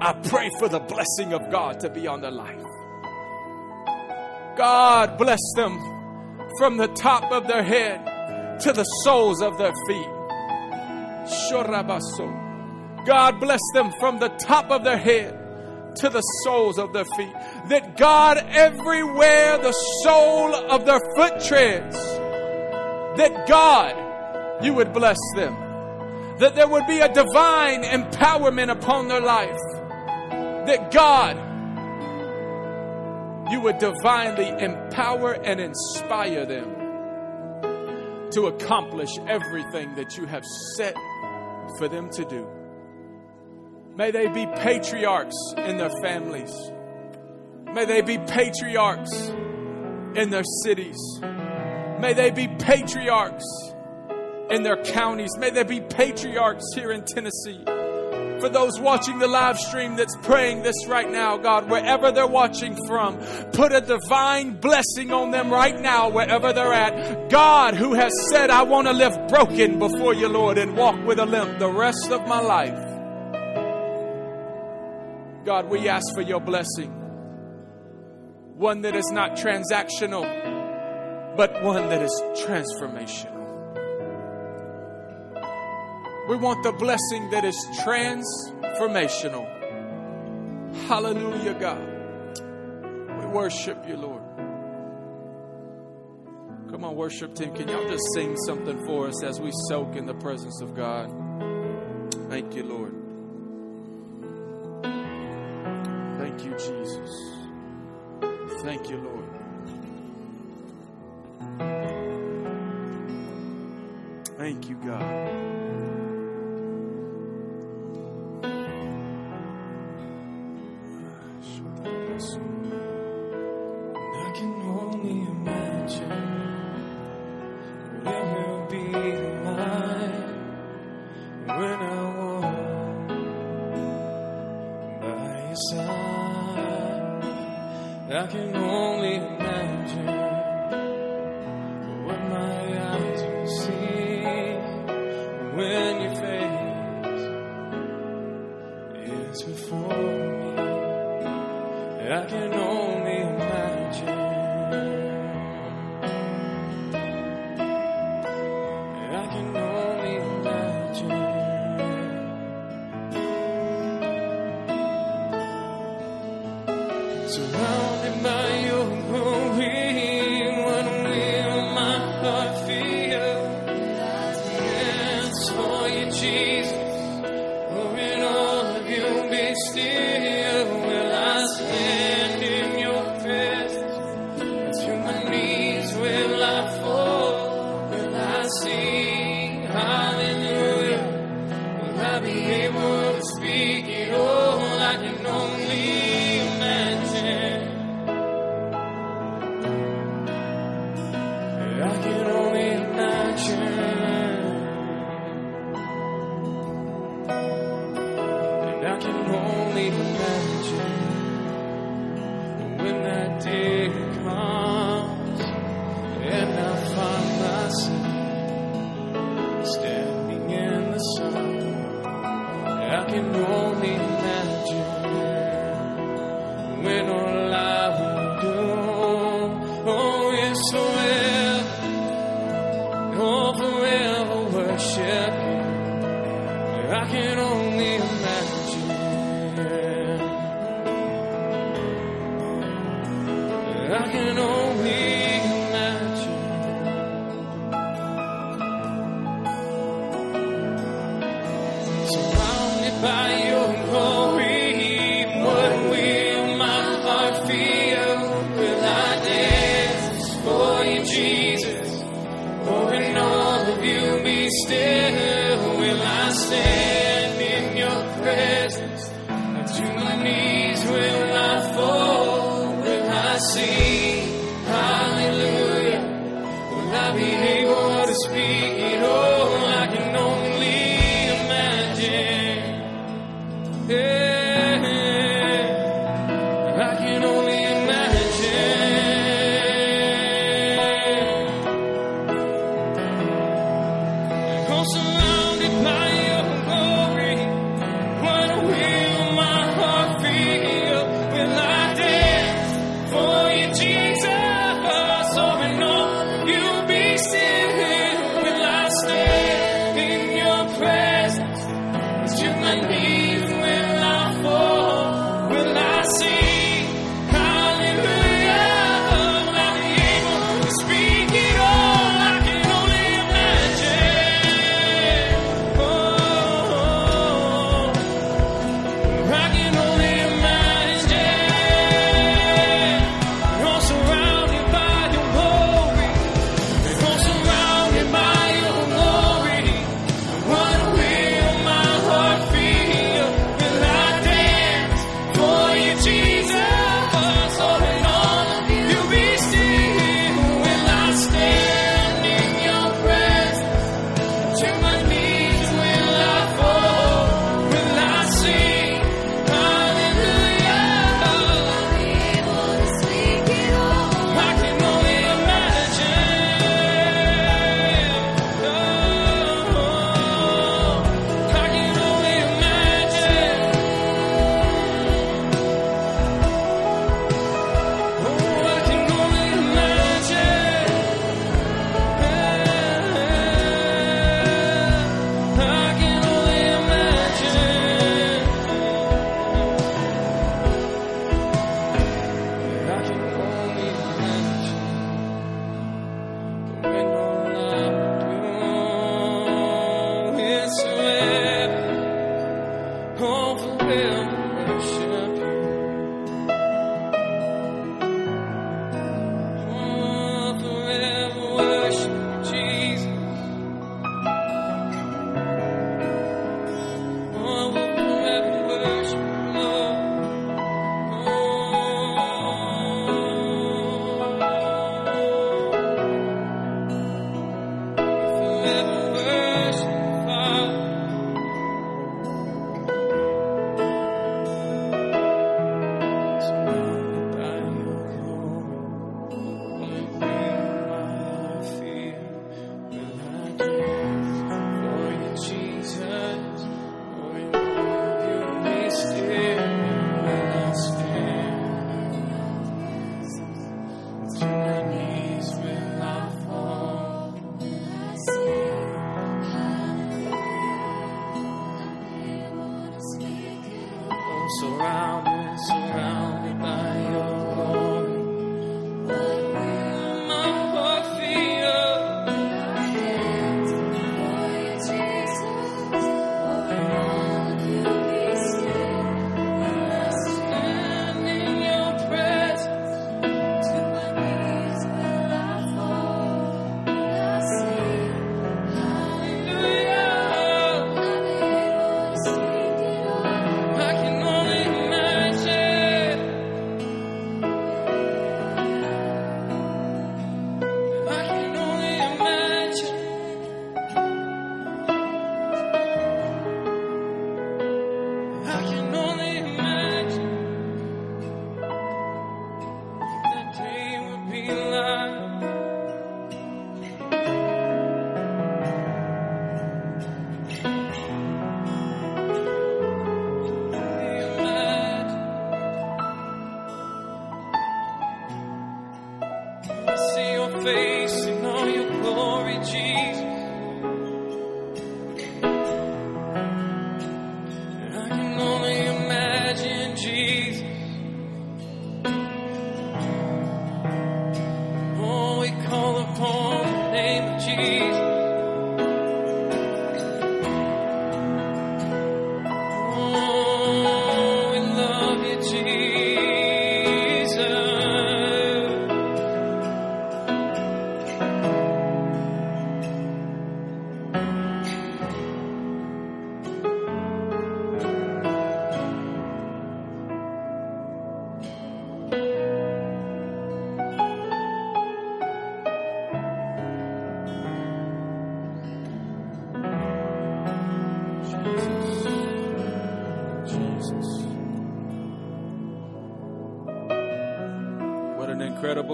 I pray for the blessing of God to be on their life. God, bless them from the top of their head to the soles of their feet. God, bless them from the top of their head to the soles of their feet. That God, everywhere the sole of their foot treads, that God, you would bless them. That there would be a divine empowerment upon their life. That God, you would divinely empower and inspire them to accomplish everything that you have set for them to do. May they be patriarchs in their families. May they be patriarchs in their cities. May they be patriarchs in their counties. May they be patriarchs here in Tennessee. For those watching the live stream that's praying this right now, God, wherever they're watching from, put a divine blessing on them right now, wherever they're at. God, who has said, I want to live broken before you, Lord, and walk with a limp the rest of my life. God, we ask for your blessing. One that is not transactional, but one that is transformational. We want the blessing that is transformational. Hallelujah, God. We worship you, Lord. Come on, worship team. Can y'all just sing something for us as we soak in the presence of God? Thank you, Lord. Thank you, Jesus. Thank you, Lord. Thank you, God. When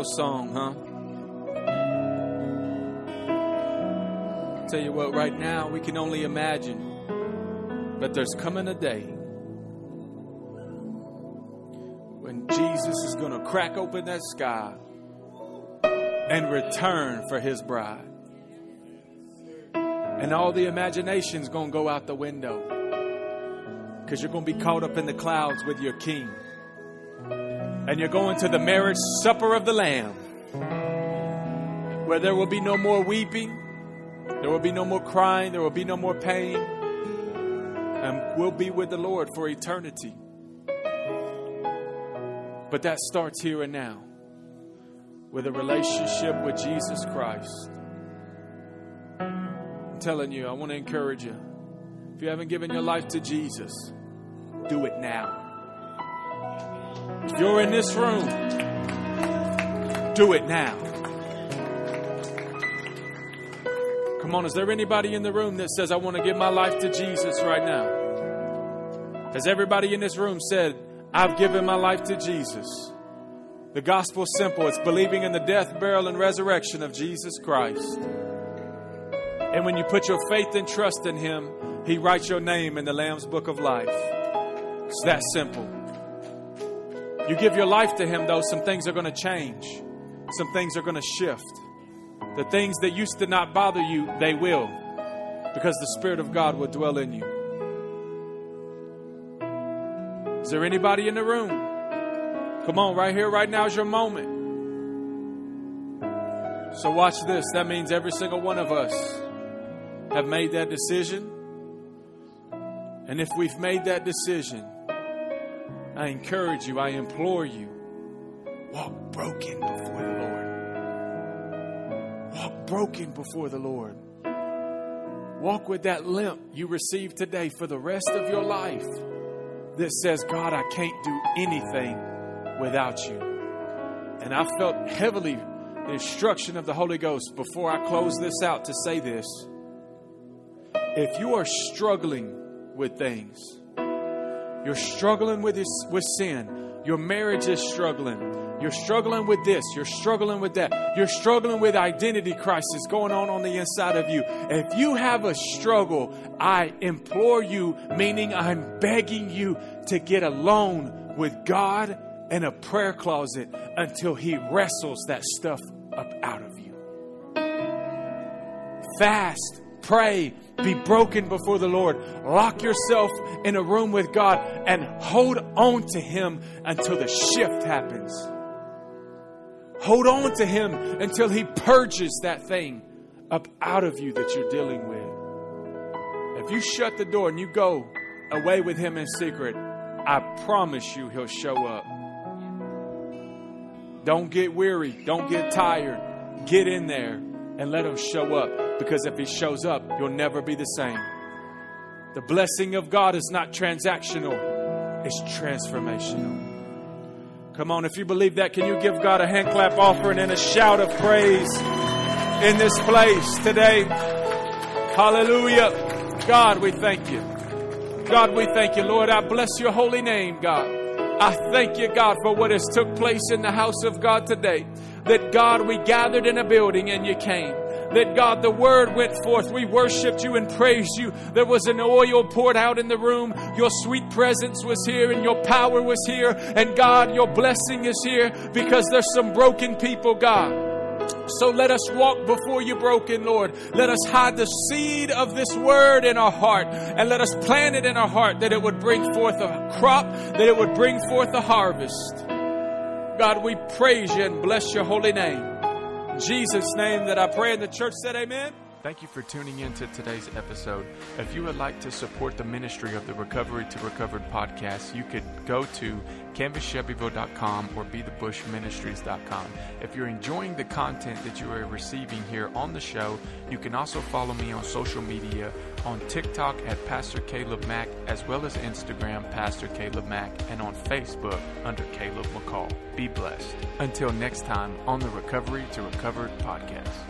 song, huh? Tell you what, right now we can only imagine that there's coming a day when Jesus is going to crack open that sky and return for his bride. And all the imagination's going to go out the window because you're going to be caught up in the clouds with your king. And you're going to the marriage supper of the Lamb, where there will be no more weeping, there will be no more crying, there will be no more pain, and we'll be with the Lord for eternity. But that starts here and now with a relationship with Jesus Christ. I'm telling you, I want to encourage you. If you haven't given your life to Jesus, do it now. If you're in this room, do it now. Come on, is there anybody in the room that says, I want to give my life to Jesus right now? Has everybody in this room said, I've given my life to Jesus? The gospel is simple it's believing in the death, burial, and resurrection of Jesus Christ. And when you put your faith and trust in Him, He writes your name in the Lamb's book of life. It's that simple. You give your life to Him, though, some things are going to change, some things are going to shift. The things that used to not bother you, they will, because the Spirit of God will dwell in you. Is there anybody in the room? Come on, right here, right now is your moment. So, watch this. That means every single one of us have made that decision. And if we've made that decision, I encourage you, I implore you, walk broken before the Lord. Walk broken before the Lord. Walk with that limp you received today for the rest of your life that says, God, I can't do anything without you. And I felt heavily the instruction of the Holy Ghost before I close this out to say this. If you are struggling with things, you're struggling with, this, with sin, your marriage is struggling, you're struggling with this, you're struggling with that, you're struggling with identity crisis going on on the inside of you. If you have a struggle, I implore you, meaning I'm begging you to get alone with God in a prayer closet until He wrestles that stuff up out of you. Fast, pray, be broken before the Lord. Lock yourself in a room with God and hold on to Him until the shift happens. Hold on to Him until He purges that thing up out of you that you're dealing with. If you shut the door and you go away with Him in secret, I promise you He'll show up. Don't get weary. Don't get tired. Get in there and let Him show up. Because if He shows up, you'll never be the same. The blessing of God is not transactional, it's transformational. Come on, if you believe that, can you give God a hand clap offering and a shout of praise in this place today? Hallelujah. God, we thank you. God, we thank you, Lord. I bless your holy name, God. I thank you, God, for what has took place in the house of God today. That God, we gathered in a building and you came. That God, the word went forth. We worshiped you and praised you. There was an oil poured out in the room. Your sweet presence was here and your power was here. And God, your blessing is here because there's some broken people, God. So let us walk before you broken, Lord. Let us hide the seed of this word in our heart and let us plant it in our heart that it would bring forth a crop, that it would bring forth a harvest. God, we praise you and bless your holy name. Jesus' name that I pray, and the church said, Amen. Thank you for tuning in to today's episode. If you would like to support the ministry of the Recovery to Recovered podcast, you could go to canvasshelbyville.com or bethebushministries.com. If you're enjoying the content that you are receiving here on the show, you can also follow me on social media on TikTok at Pastor Caleb Mack, as well as Instagram, Pastor Caleb Mack, and on Facebook under Caleb McCall. Be blessed. Until next time on the Recovery to Recovered podcast.